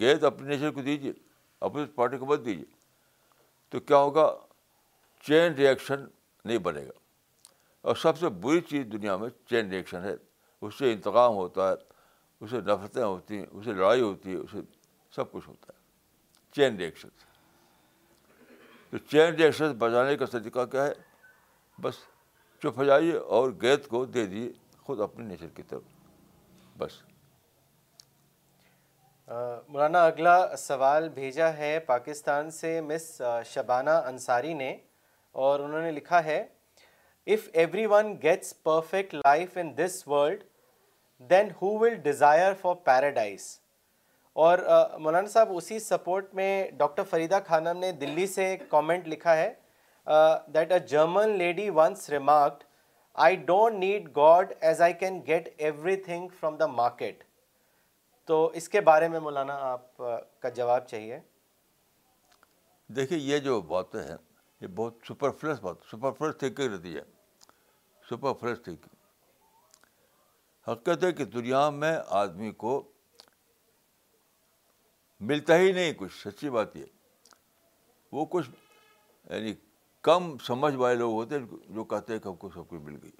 گیند اپنے نیچر کو دیجیے اپنی پارٹی کو مت دیجیے۔ تو کیا ہوگا؟ چین ریئیکشن نہیں بنے گا۔ اور سب سے بری چیز دنیا میں چین ریئیکشن ہے۔ اس سے انتقام ہوتا ہے اسے نفرتیں ہوتی ہیں اسے لڑائی ہوتی ہے اسے سب کچھ ہوتا ہے۔ چین ریئیکشن تو چین ریئیکشن بجانے کا طریقہ کیا ہے؟ بس چپ ہو جائیے اور گیند کو دے دیجیے خود اپنے نیچر کی طرف۔ بس۔ مولانا، اگلا سوال بھیجا ہے پاکستان سے مس شبانہ انصاری نے اور انہوں نے لکھا ہے if every one gets perfect life in this world then who will desire for paradise اور مولانا صاحب، اسی سپورٹ میں ڈاکٹر فریدہ خانم نے دلی سے کامنٹ لکھا ہے that a German lady once remarked I don't need God as I can get everything from the market تو اس کے بارے میں مولانا آپ کا جواب چاہیے۔ دیکھیے، یہ جو باتیں ہیں، یہ بہت سپر فلس بات سپر فلس تھنکنگ رہتی ہے۔ سپر فلس تھنکنگ حقیقت ہے کہ دنیا میں آدمی کو ملتا ہی نہیں، کچھ سچی بات یہ۔ وہ کچھ یعنی کم سمجھ والے لوگ ہوتے ہیں جو کہتے ہیں کہ ہم کو سب کچھ مل گئی۔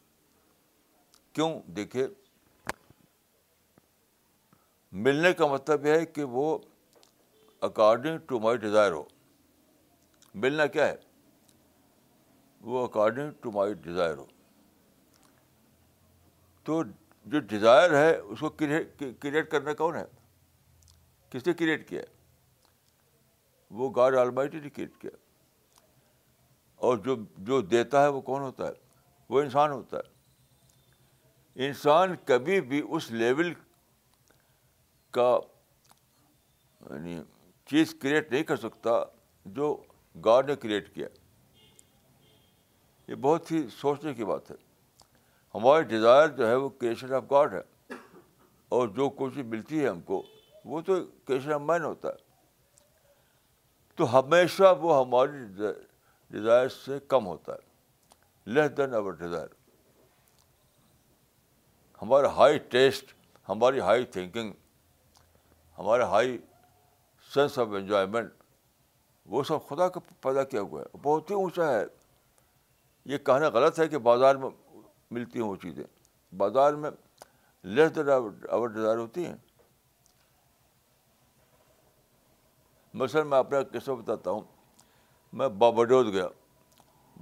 کیوں؟ دیکھیے، ملنے کا مطلب یہ ہے کہ وہ اکارڈنگ ٹو مائی ڈیزائر ہو۔ ملنا کیا ہے؟ وہ اکارڈنگ ٹو مائی ڈیزائر ہو۔ تو جو ڈیزائر ہے، اس کو کریٹ کرنا کون ہے؟ کس نے کریٹ کیا؟ وہ گاڈ آلمائٹی نے کریٹ کیا۔ اور جو جو دیتا ہے وہ کون ہوتا ہے؟ وہ انسان ہوتا ہے۔ انسان کبھی بھی اس لیول کا یعنی چیز کریٹ نہیں کر سکتا جو گاڈ نے کریٹ کیا۔ یہ بہت ہی سوچنے کی بات ہے۔ ہماری ڈیزائر جو ہے وہ کریشن آف گاڈ ہے۔ اور جو کوشش ملتی ہے ہم کو، وہ تو کریشن آف مین ہوتا ہے۔ تو ہمیشہ وہ ہماری ڈیزائر سے کم ہوتا ہے۔ لیس دین اوور ڈیزائر ہمارا ہائی ٹیسٹ ہماری ہائی تھنکنگ ہمارا ہائی سینس آف انجوائمنٹ وہ سب خدا کا پیدا کیا ہوا ہے۔ بہت ہی اونچا ہے۔ یہ کہنا غلط ہے کہ بازار میں ملتی ہیں وہ چیزیں۔ بازار میں لیس دین اوور ڈیزائر ہوتی ہیں۔ مثلاً میں اپنا قصہ بتاتا ہوں۔ میں بابڈوز گیا۔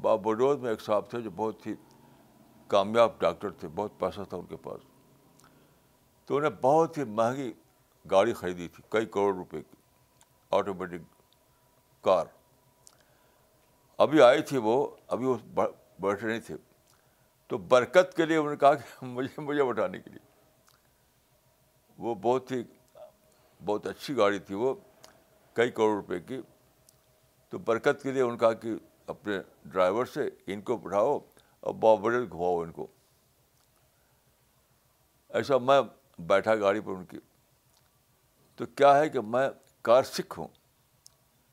بابڈوز میں ایک صاحب تھے جو بہت ہی کامیاب ڈاکٹر تھے، بہت پیسہ تھا ان کے پاس۔ تو انہیں بہت ہی مہنگی گاڑی خریدی تھی، کئی کروڑ روپے کی آٹومیٹک کار۔ ابھی آئی تھی وہ، ابھی وہ بیٹھے نہیں تھے تو برکت کے لیے انہوں نے کہا کہ مجھے مجھے بٹھانے کے لیے۔ وہ بہت ہی بہت اچھی گاڑی تھی وہ، کئی کروڑ روپے کی۔ تو برکت کے لیے ان کہا کہ اپنے ڈرائیور سے ان کو بٹھاؤ اور بابڑے گھواؤ ان کو۔ ایسا میں بیٹھا گاڑی پر ان کی۔ تو کیا ہے کہ میں کار سکھ ہوں؟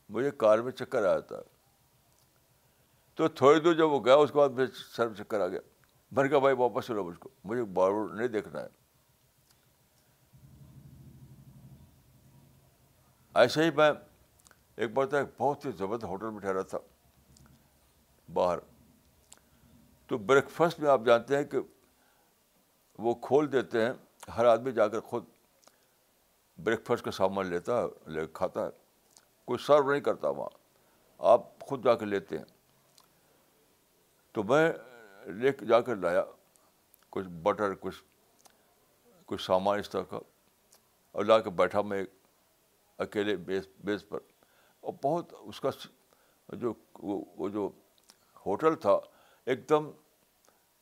مجھے کار میں چکر آیا تھا۔ تو تھوڑی دور جب وہ گیا، اس کے بعد مجھے سر میں چکر آ گیا۔ میں نے کہا بھائی واپس چلو مجھ کو۔ مجھے بار بار نہیں دیکھنا ہے۔ ایسے ہی میں ایک بار تو ایک بہت ہی زبردست ہوٹل میں ٹھہرا تھا۔ باہر۔ تو بریک فاسٹ میں آپ جانتے ہیں کہ وہ کھول دیتے ہیں۔ ہر آدمی جا کر خود بریک فاسٹ کا سامان لیتا ہے، لے کھاتا ہے۔ کوئی سرو نہیں کرتا وہاں۔ آپ خود جا کے لیتے ہیں۔ تو میں لے کے جا کر لایا، کچھ بٹر کچھ کچھ سامان اس طرح کا۔ اور لا کے بیٹھا میں اکیلے بیس بیس پر۔ اور بہت اس کا جو، وہ جو ہوٹل تھا، ایک دم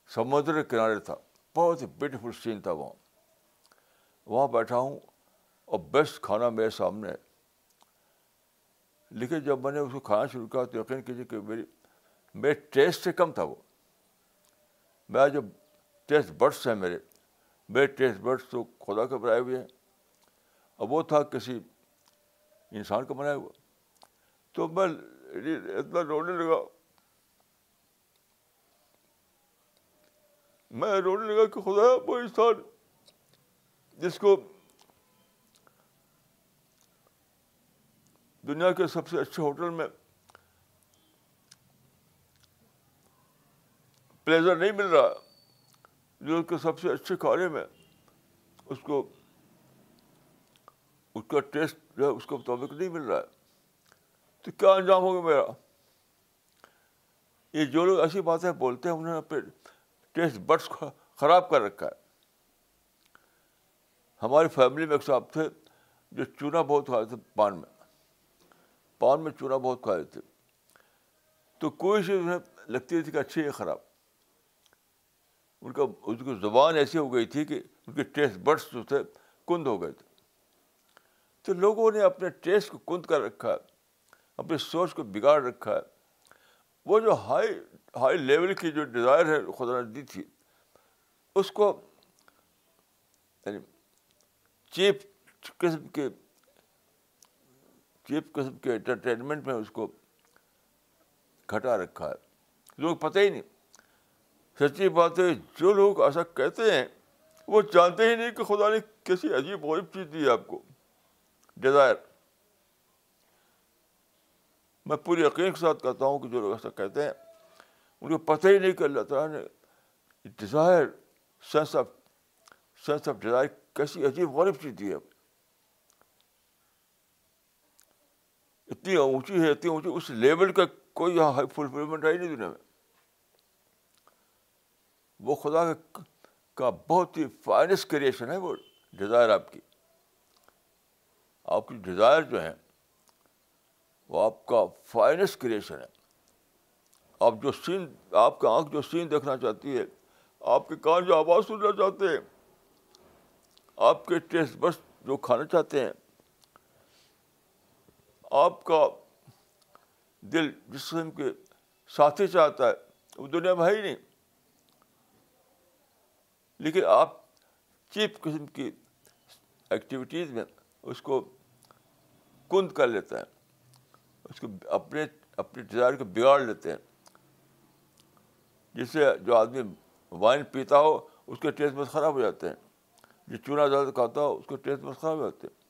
سمندر کے کنارے تھا۔ بہت ہی بیوٹیفل سین تھا وہاں۔ وہاں بیٹھا ہوں اور بیسٹ کھانا میرے سامنے لیکن جب میں نے اس کو کھانا شروع کیا تو یقین کیجیے کہ میری، میرے ٹیسٹ سے کم تھا وہ۔ میرا جو ٹیسٹ برڈس ہیں میرے میرے ٹیسٹ برڈس تو خدا کے بنائے ہوئے ہیں۔ اور وہ تھا کسی انسان کا بنایا ہوا۔ تو میں اتنا رونے لگا۔ میں رونے لگا کہ خدا وہ انسان جس کو دنیا کے سب سے اچھے ہوٹل میں پلیزر نہیں مل رہا جو اس کے سب سے اچھے کھانے میں، اس کو، اس کا ٹیسٹ جو ہے، اس کے مطابق نہیں مل رہا۔ ہے تو کیا انجام ہوگا میرا؟ یہ جو لوگ ایسی باتیں بولتے ہیں، انہوں نے اپنے ٹیسٹ بڈس خراب کر رکھا ہے۔ ہماری فیملی میں ایک صاحب تھے جو چونا بہت کھائے تھے پان میں۔ پان میں چونا بہت کھائے تھے۔ تو کوئی چیز انہیں لگتی تھی کہ اچھی ہے، خراب۔ ان کا، اس کی زبان ایسی ہو گئی تھی کہ ان کے ٹیسٹ بڈس جو تھے، کند ہو گئے تھے۔ تو لوگوں نے اپنے ٹیسٹ کو کند کر رکھا ہے اپنی سوچ کو بگاڑ رکھا۔ ہے وہ جو ہائی ہائی لیول کی جو ڈیزائر ہے، خدا نے دی تھی، اس کو یعنی چیپ قسم کے، چیپ قسم کے انٹرٹینمنٹ میں اس کو گھٹا رکھا ہے۔ لوگ پتہ ہی نہیں۔ سچی بات ہے جو لوگ ایسا کہتے ہیں، وہ جانتے ہی نہیں کہ خدا نے کیسی عجیب غریب چیز دی ہے آپ کو۔ ڈیزائر میں پوری یقین کے ساتھ کہتا ہوں کہ جو لوگ ایسا کہتے ہیں، ان کو پتہ ہی نہیں کہ اللہ تعالیٰ نے desire sense of sense of desire کیسی عجیب غریب چیز دی ہے۔ اتنی اونچی ہے، اتنی اونچی، اس لیول کا کوئی یہاں فلفلمنٹ ہے ہی نہیں دنیا میں۔ وہ خدا کا بہت ہی فائنس کریشن ہے وہ ڈیزائر آپ کی۔ آپ کی ڈیزائر جو ہے وہ آپ کا فائنس کریشن ہے۔ آپ جو سین آپ کا آنکھ جو سین دیکھنا چاہتی ہے، آپ کے کان جو آواز سننا چاہتے ہیں، آپ کے ٹیسٹ بس جو کھانا چاہتے ہیں، آپ کا دل جس قسم کے ساتھی چاہتا ہے، وہ دنیا میں ہے ہی نہیں۔ لیکن آپ چیپ قسم کی ایکٹیویٹیز میں اس کو کند کر لیتے ہیں، اس کو اپنے اپنے ڈیزائر کو بگاڑ لیتے ہیں۔ جس سے جو آدمی وائن پیتا ہو، اس کے ٹیسٹ بس خراب ہو جاتے ہیں۔ جو چونا زیادہ کھاتا ہو، اس کے ٹیسٹ بس خراب ہو جاتے ہیں۔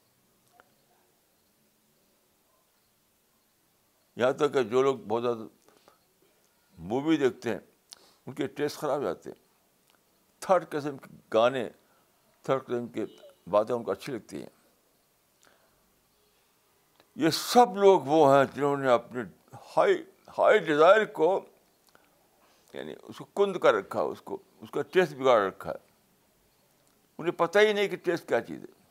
یہاں تک کہ جو لوگ بہت زیادہ مووی دیکھتے ہیں، ان کے ٹیسٹ خراب ہو جاتے ہیں۔ تھرڈ قسم کے گانے، تھرڈ قسم کے باتیں ان کو اچھی لگتی ہیں۔ یہ سب لوگ وہ ہیں جنہوں نے اپنے ہائی ہائی ڈیزائر کو یعنی اس کو کند کر رکھا اس کو، اس کا ٹیسٹ بگاڑ رکھا ہے۔ انہیں پتہ ہی نہیں کہ ٹیسٹ کیا چیز ہے۔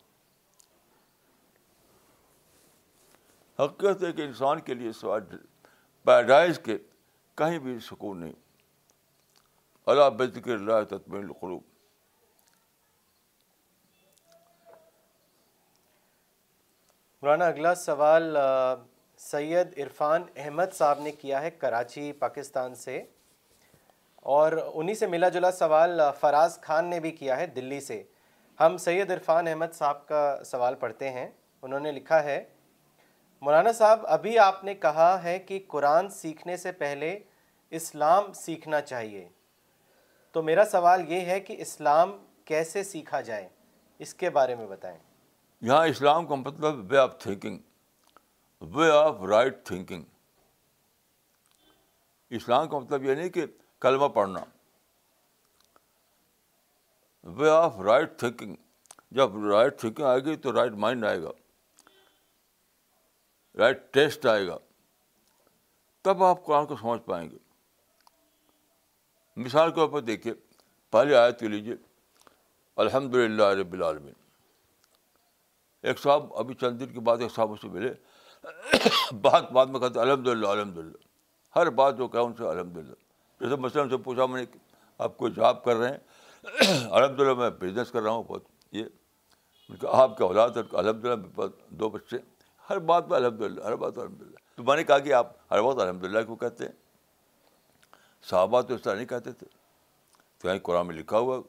حقیقت ہے کہ انسان کے لیے سوال پیراڈائز کے کہیں بھی سکون نہیں۔ اللہ بے ذکر اللہ تطمین القلوب. مولانا، اگلا سوال سید عرفان احمد صاحب نے کیا ہے کراچی، پاکستان سے؟ اور انہی سے ملا جلا سوال فراز خان نے بھی کیا ہے دلی سے۔ ہم سید عرفان احمد صاحب کا سوال پڑھتے ہیں۔ انہوں نے لکھا ہے، مولانا صاحب، ابھی آپ نے کہا ہے کہ قرآن سیکھنے سے پہلے اسلام سیکھنا چاہیے۔ تو میرا سوال یہ ہے کہ اسلام کیسے سیکھا جائے؟ اس کے بارے میں بتائیں۔ یہاں اسلام کا مطلب way of thinking way of right thinking Islam کا مطلب یہ نہیں کہ کلمہ پڑھنا۔ وے آف رائٹ تھنکنگ جب رائٹ تھنکنگ آئے گی تو رائٹ مائنڈ آئے گا۔ رائٹ ٹیسٹ آئے گا۔ تب آپ قرآن کو سمجھ پائیں گے۔ مثال کے اوپر دیکھیے پہلے آیت کے لیجیے الحمد للہ رب العالمین۔ ایک صاحب ابھی چند دن کے بعد ایک صاحب سے ملے۔ بات بات میں کہتے الحمد للہ الحمد للہ ہر بات جو کہا ان سے الحمد للہ جیسے مثلاً سے پوچھا میں نے آپ کوئی جاب کر رہے ہیں؟ الحمد للہ میں بزنس کر رہا ہوں بہت۔ یہ آپ کے اولاد ہے الحمد للہ دو بچے ہر بات میں الحمد للہ ہر بات الحمد للہ تو میں نے کہا کہ آپ ہر بات الحمد للہ کو کہتے ہیں۔ صحابہ تو اس طرح نہیں کہتے تھے۔ تو یہیں قرآن میں لکھا ہوا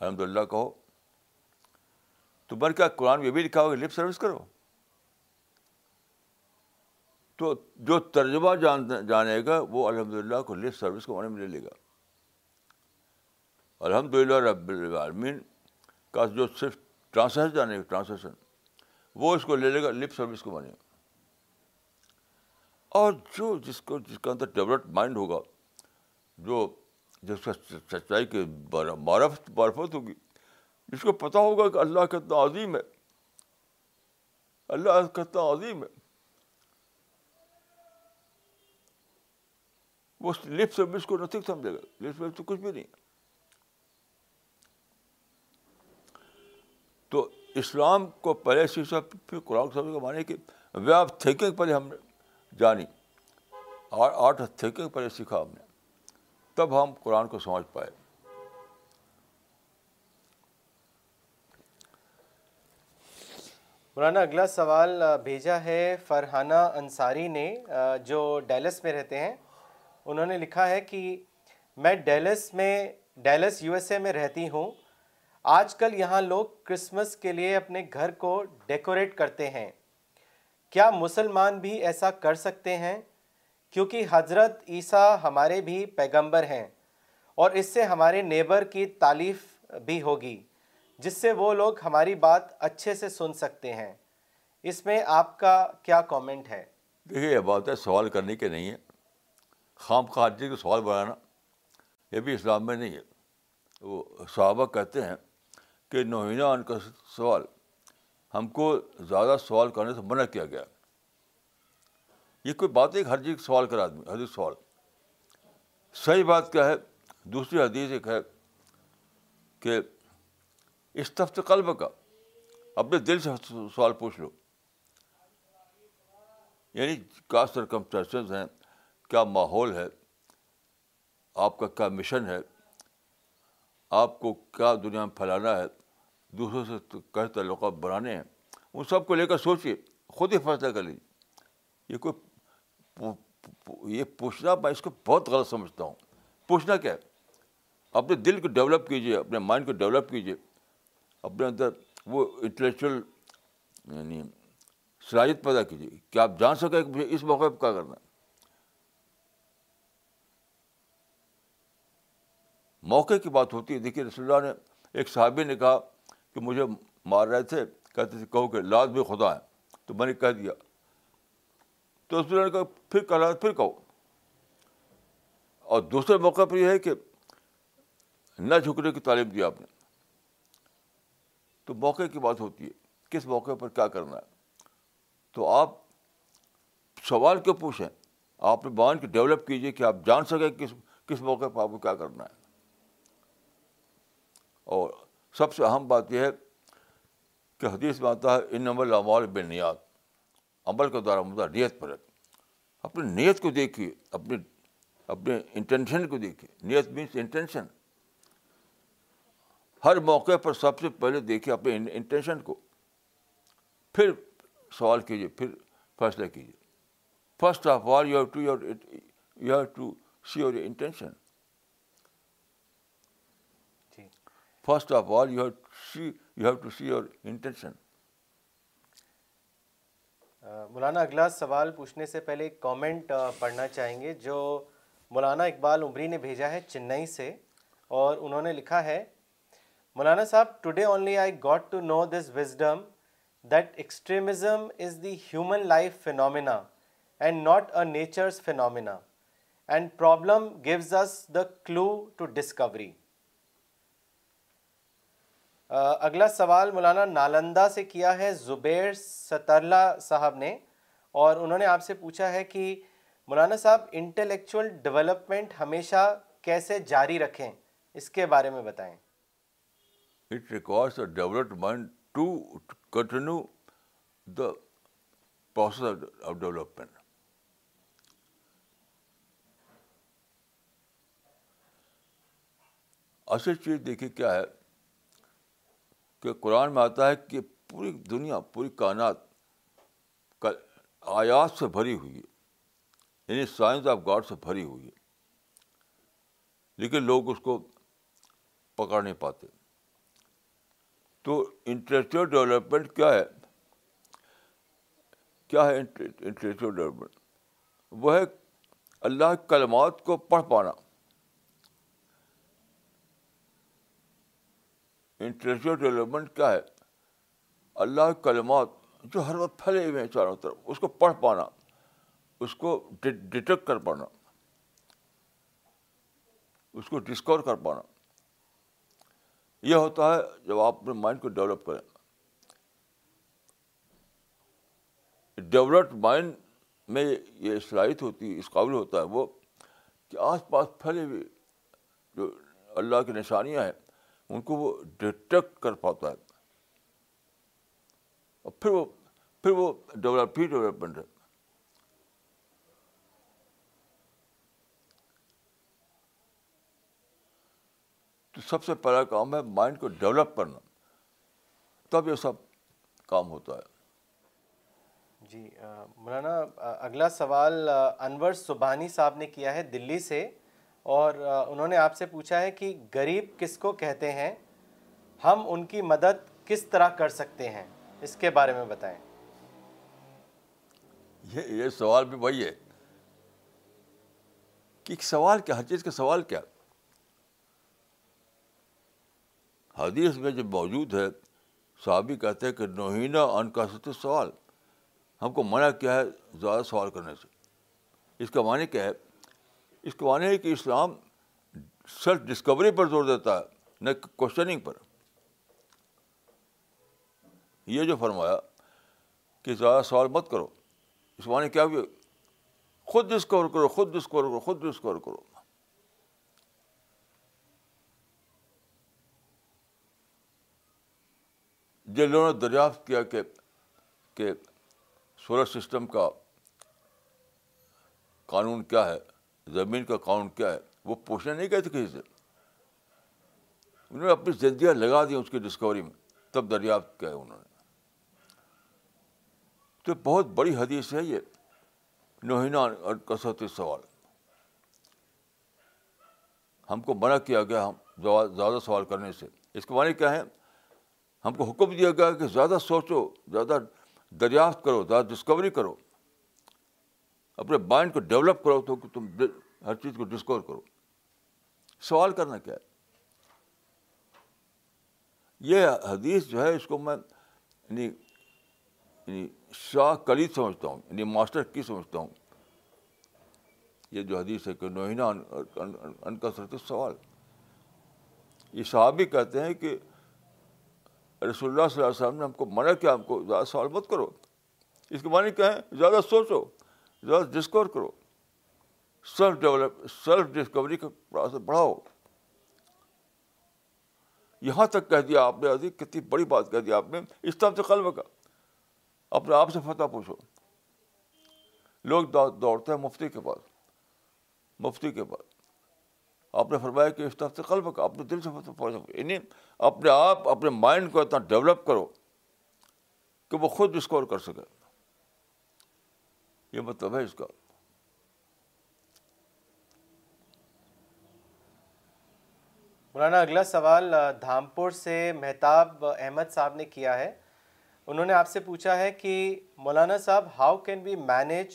الحمد للہ کہو۔ تو میں نے کہا قرآن میں یہ بھی لکھا ہوگا لپ سروس کرو۔ تو جو ترجمہ جان جانے گا، وہ الحمد للہ کو لپ سروس کو معنی میں لے لے گا۔ الحمد للہ رب العالمین کا جو صرف ٹرانسلیشن جانے گا ٹرانسلیشن وہ اس کو لے لے گا لپ سروس کو مانے اور جو جس کو، جس کا اندر ڈیولپڈ مائنڈ ہوگا جو جس کا سچائی کے معرفت معرفت ہوگی۔ جس کو پتہ ہوگا کہ اللہ کتنا عظیم ہے۔ اللہ کتنا عظیم ہے۔ وہ لپ سروس کو نتھنگ سمجھے گا۔ لپ سروس تو کچھ بھی نہیں تو اسلام کو پہلے سیکھا پھر قرآن سمجھ کا مانے کہ وے آف تھنکنگ پہلے ہم نے جانی۔ آرٹ آف تھنکنگ پہلے سیکھا ہم نے۔ تب ہم قرآن کو سمجھ پائے۔ مولانا، اگلا سوال بھیجا ہے فرحانہ انصاری نے جو ڈیلس میں رہتے ہیں۔ انہوں نے لکھا ہے کہ میں ڈیلس میں، ڈیلس یو ایس اے میں رہتی ہوں۔ آج کل یہاں لوگ کرسمس کے لیے اپنے گھر کو ڈیکوریٹ کرتے ہیں۔ کیا مسلمان بھی ایسا کر سکتے ہیں؟ کیونکہ حضرت عیسیٰ ہمارے بھی پیغمبر ہیں اور اس سے ہمارے نیبر کی تعلیف بھی ہوگی، جس سے وہ لوگ ہماری بات اچھے سے سن سکتے ہیں۔ اس میں آپ کا کیا کومنٹ ہے؟ دیکھیے، یہ بات ہے سوال کرنے کے نہیں ہے خام خارجی کو سوال بنانا یہ بھی اسلام میں نہیں ہے۔ وہ صحابہ کہتے ہیں کہ نوینہ ان کا سوال، ہم کو زیادہ سوال کرنے سے منع کیا گیا۔ یہ کوئی بات ہے ہر چیز سوال کرا آدمی حدیث سوال۔ صحیح بات کیا ہے، دوسری حدیث ایک ہے کہ استفت قلب کا اپنے دل سے سوال پوچھ لو۔ یعنی کیا سرکمسٹانسز ہیں، کیا ماحول ہے، آپ کا کیا مشن ہے، آپ کو کیا دنیا میں پھیلانا ہے، دوسروں سے کئی تعلقات بنانے ہیں، ان سب کو لے کر سوچیے خود ہی فیصلہ کر لیجیے یہ کوئی یہ پوچھنا میں اس کو بہت غلط سمجھتا ہوں۔ پوچھنا کیا ہے؟ اپنے دل کو ڈیولپ کیجیے اپنے مائنڈ کو ڈیولپ کیجیے اپنے اندر وہ انٹلیکچوئل یعنی صلاحیت پیدا کیجیے کہ آپ جان سکیں کہ مجھے اس موقع پہ کیا کرنا ہے۔ موقع کی بات ہوتی ہے۔ دیکھیے رسول اللہ نے ایک صحابی نے کہا کہ مجھے مار رہے تھے، کہتے تھے کہو کہ لاز بھی خدا ہے۔ تو میں نے کہہ دیا تو رسول اللہ نے کہا پھر کہا پھر کہو۔ اور دوسرے موقع پر یہ ہے کہ نہ جھکنے کی تعلیم دی آپ نے۔ تو موقع کی بات ہوتی ہے، کس موقع پر کیا کرنا ہے؟ تو آپ سوال کیوں پوچھیں؟ آپ نے بان کی ڈیولپ کیجیے کہ آپ جان سکیں کس کس موقع پر آپ کو کیا کرنا ہے۔ اور سب سے اہم بات یہ ہے کہ حدیث میں آتا ہے ان عمل امال بے نیات عمل کا دورہ مدہ نیت پر ہے اپنی نیت کو دیکھیے اپنے اپنے انٹینشن کو دیکھیے۔ نیت مینس انٹینشن ہر موقع پر سب سے پہلے دیکھیے اپنے انٹینشن کو۔ پھر سوال کیجیے پھر فیصلہ کیجیے۔ First of all you have to your you have to see your intention first of all you have see you have to see your intention مولانا، اگلا سوال پوچھنے سے پہلے ایک کامنٹ پڑھنا چاہیں گے، جو مولانا اقبال عمری نے بھیجا ہے چنئی سے، اور انہوں نے لکھا ہے، مولانا صاحب today only I got to know this wisdom that extremism is the human life phenomena and not a nature's phenomena and problem gives us the clue to discovery اگلا سوال مولانا نالندہ سے کیا ہے؟ زبیر سترلا صاحب نے، اور انہوں نے آپ سے پوچھا ہے کہ مولانا صاحب انٹلیکچوئل ڈیولپمنٹ ہمیشہ کیسے جاری رکھیں؟ اس کے بارے میں بتائیں۔ It requires development to continue the process of development اصل چیز دیکھیے کیا ہے؟ کہ قرآن میں آتا ہے کہ پوری دنیا، پوری کائنات آیات سے بھری ہوئی ہے۔ یعنی سائنس آف گاڈ سے بھری ہوئی ہے۔ لیکن لوگ اس کو پکڑ نہیں پاتے۔ تو انٹلیکچوئل ڈیولپمنٹ کیا ہے؟ کیا ہے انٹلیکچوئل ڈیولپمنٹ وہ ہے اللہ کلمات کو پڑھ پانا۔ انٹلیکچوئل ڈیولپمنٹ کیا ہے؟ اللہ کلمات جو ہر وقت پھیلے ہوئے ہیں چاروں طرف، اس کو پڑھ پانا، اس کو ڈیٹیکٹ کر پانا، اس کو ڈسکور کر پانا۔ یہ ہوتا ہے جب آپ اپنے مائنڈ کو ڈیولپ کریں۔ ڈیولپڈ مائنڈ میں یہ صلاحیت ہوتی ہے اس قابل ہوتا ہے وہ کہ آس پاس پھیلے ہوئے جو اللہ کی نشانیاں ہیں ان کو وہ ڈیٹیکٹ کر پاتا ہے۔ اور پھر وہ پھر وہ ڈیولپ ہی ڈیولپمنٹ ہے۔ تو سب سے پہلا کام ہے مائنڈ کو ڈیولپ کرنا۔ تب یہ سب کام ہوتا ہے۔ جی مولانا اگلا سوال انور سبحانی صاحب نے کیا ہے دلی سے۔ اور انہوں نے آپ سے پوچھا ہے کہ غریب کس کو کہتے ہیں؟ ہم ان کی مدد کس طرح کر سکتے ہیں؟ اس کے بارے میں بتائیں۔ یہ یہ سوال بھی وہی ہے کہ سوال کیا ہر چیز کا سوال کیا؟ حدیث میں جب موجود ہے، صحابی کہتے ہیں کہ نوہینہ ان کا سوال۔ ہم کو منع کیا ہے زیادہ سوال کرنے سے۔ اس کا معنی کیا ہے؟ اس کو معنی ہے کہ اسلام سیلف ڈسکوری پر زور دیتا ہے، نہ کوشچننگ پر۔ یہ جو فرمایا کہ زیادہ سوال مت کرو، اس معنی کیا بھی خود ڈسکور کرو، خود ڈسکور کرو، خود ڈسکور کرو۔ جن لوگوں نے دریافت کیا کہ کہ سولر سسٹم کا قانون کیا ہے زمین کا قانون کیا ہے؟ وہ پوچھنے نہیں گئے تھے کسی سے۔ انہوں نے اپنی زندگیاں لگا دی اس کی ڈسکوری میں۔ تب دریافت کیا انہوں نے۔ تو بہت بڑی حدیث ہے یہ۔ نوہینا اور سوال۔ ہم کو منع کیا گیا ہم زیادہ سوال کرنے سے۔ اس کے معنی کیا ہے ہم کو حکم دیا گیا کہ زیادہ سوچو، زیادہ دریافت کرو، زیادہ ڈسکوری کرو۔ اپنے مائنڈ کو ڈیولپ کرو تو کہ تم ہر چیز کو ڈسکور کرو۔ سوال کرنا کیا ہے؟ یہ حدیث جو ہے اس کو میں یعنی یعنی شاہ کلید سمجھتا ہوں یعنی ماسٹر کی سمجھتا ہوں۔ یہ جو حدیث ہے کہ نوہینہ ان کثرت سوال۔ یہ صحابی کہتے ہیں کہ رسول اللہ صلی اللہ علیہ وسلم نے ہم کو منع کیا، ہم کو زیادہ سوال مت کرو۔ اس کے معنی کیا ہے؟ زیادہ سوچو۔ زیادہ ڈسکور کرو۔ سیلف ڈیولپ سیلف ڈسکوری کا پروسیس بڑھاؤ۔ یہاں تک کہہ دیا آپ نے عزیز، کتنی بڑی بات کہہ دیا آپ نے۔ اس طرح سے قلب کا۔ اپنے آپ سے فتح پوچھو۔ لوگ دوڑتے ہیں مفتی کے پاس۔ مفتی کے پاس۔ آپ نے فرمایا کہ اس طرح سے قلب کا۔ اپنے دل سے فتح پوچھو۔ یعنی اپنے آپ، اپنے مائنڈ کو اتنا ڈیولپ کرو کہ وہ خود ڈسکور کر سکے۔ یہ مطلب ہے اس کا مولانا اگلا سوال دھامپور سے مہتاب احمد صاحب نے کیا ہے انہوں نے آپ سے پوچھا ہے کہ مولانا صاحب how can we manage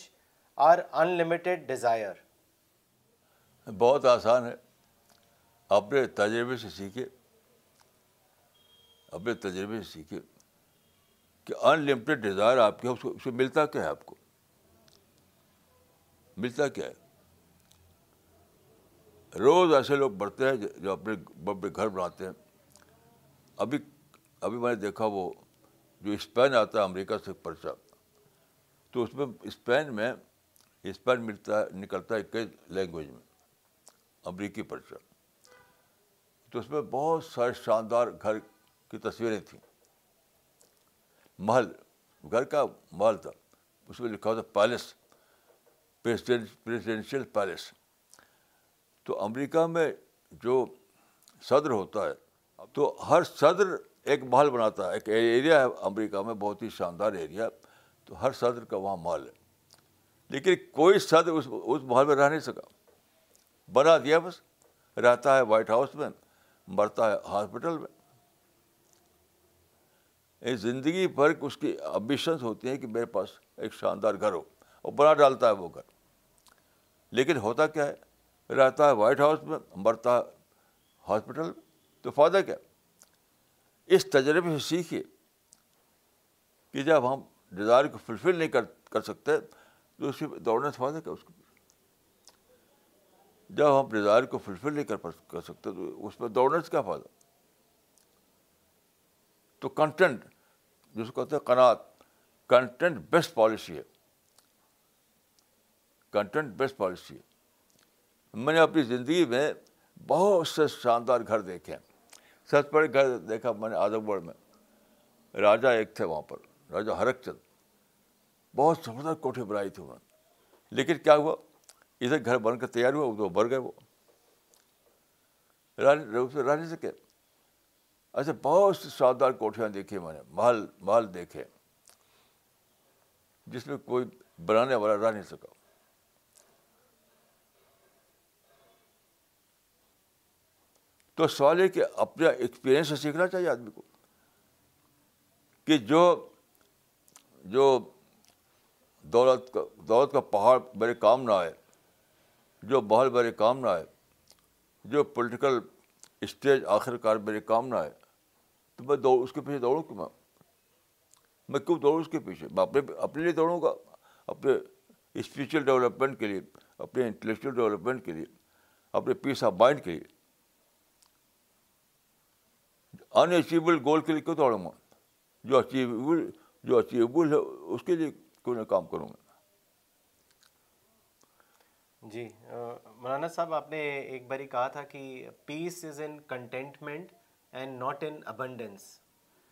our unlimited desire بہت آسان ہے اپنے تجربے سے سیکھے اپنے تجربے سے سیکھے کہ ان لمیٹیڈ ڈیزائر آپ کے اس سے ملتا کیا ہے آپ کو ملتا کیا ہے؟ روز ایسے لوگ بڑھتے ہیں جو اپنے بڑے گھر بناتے ہیں۔ ابھی ابھی میں نے دیکھا وہ جو اسپین آتا ہے امریکہ سے پرچہ، تو اس میں اسپین میں اسپین ملتا ہے، نکلتا ہے کئی لینگویج میں، امریکی پرچہ۔ تو اس میں بہت سارے شاندار گھر کی تصویریں تھیں۔ محل، گھر کا محل تھا، اس میں لکھا ہوتا پیلس۔ Presidential palace. تو امریکہ میں جو صدر ہوتا ہے، تو ہر صدر ایک محل بناتا ہے۔ ایک ایریا ہے امریکہ میں، بہت ہی شاندار ایریا تو ہر صدر کا وہاں محل ہے۔ لیکن کوئی صدر اس اس محل میں رہ نہیں سکا۔ بنا دیا بس۔ رہتا ہے وائٹ ہاؤس میں، مرتا ہے ہاسپٹل میں۔ زندگی بھر اس کی امبیشنس ہوتی ہیں کہ میرے پاس ایک شاندار گھر ہو۔ اور بنا ڈالتا ہے وہ گھر۔ لیکن ہوتا کیا ہے؟ رہتا ہے وائٹ ہاؤس میں، مرتا ہے ہاسپٹل تو فائدہ کیا؟ اس تجربے سے سیکھیے کہ جب ہم ڈیزائر کو فلفل نہیں کر کر سکتے، تو اس کی دوڑنے سے فائدہ کیا اس کو؟ جب ہم ڈیزائر کو فلفل نہیں کر کر سکتے، تو اس میں دوڑنے سے کیا فائدہ؟ تو کنٹینٹ جس کو کہتے ہیں قناعت کنٹینٹ بیسٹ پالیسی ہے۔ کنٹینٹ بیسٹ پالیسی ہے میں نے اپنی زندگی میں بہت سے شاندار گھر دیکھے ہیں۔ سب بڑے گھر دیکھا میں نے اعظم گڑھ میں۔ راجا ایک تھے وہاں پر، راجا ہرک چند۔ بہت زبردست کوٹھی بنائی تھی انہوں نے۔ لیکن کیا ہوا؟ ادھر گھر بن کر تیار ہوا تو بھر گئے وہ۔ رہ نہیں سکے ایسے بہت سی شاندار کوٹھیاں دیکھی میں نے، محل محل دیکھے۔ جس میں کوئی بنانے والا رہ نہیں سکا۔ تو سوال ہے کہ اپنا ایکسپیرئنس سے سیکھنا چاہیے آدمی کو کہ جو جو دولت کا دولت کا پہاڑ میرے کام نہ آئے، جو بحال میرے کام نہ آئے، جو پولیٹیکل اسٹیج آخر کار میرے کام نہ آئے، تو میں دوڑ، اس کے پیچھے دوڑوں کیوں؟ میں میں کیوں دوڑوں اس کے پیچھے؟ میں اپنے اپنے لیے دوڑوں گا، اپنے اسپریچل ڈیولپمنٹ کے لیے، اپنے انٹلیکچوئل ڈیولپمنٹ کے لیے، اپنے پیس آف مائنڈ کے لیے۔ ان اچیویبل گول کے لیے کیوں دوڑوں گا جو اچیویبل جو اچیویبل ہے اس کے لیے کیوں نہ کام کروں گا جی مولانا صاحب آپ نے ایک باری کہا تھا کہ peace is in contentment and not in abundance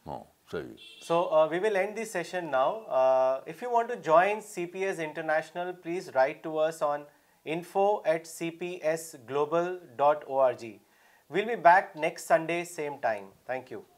ہاں صحیح So uh, we will end this session now. Uh, if you want to join CPS International, please write to us on info at cpsglobal.org. We'll be back next Sunday, same time. Thank you.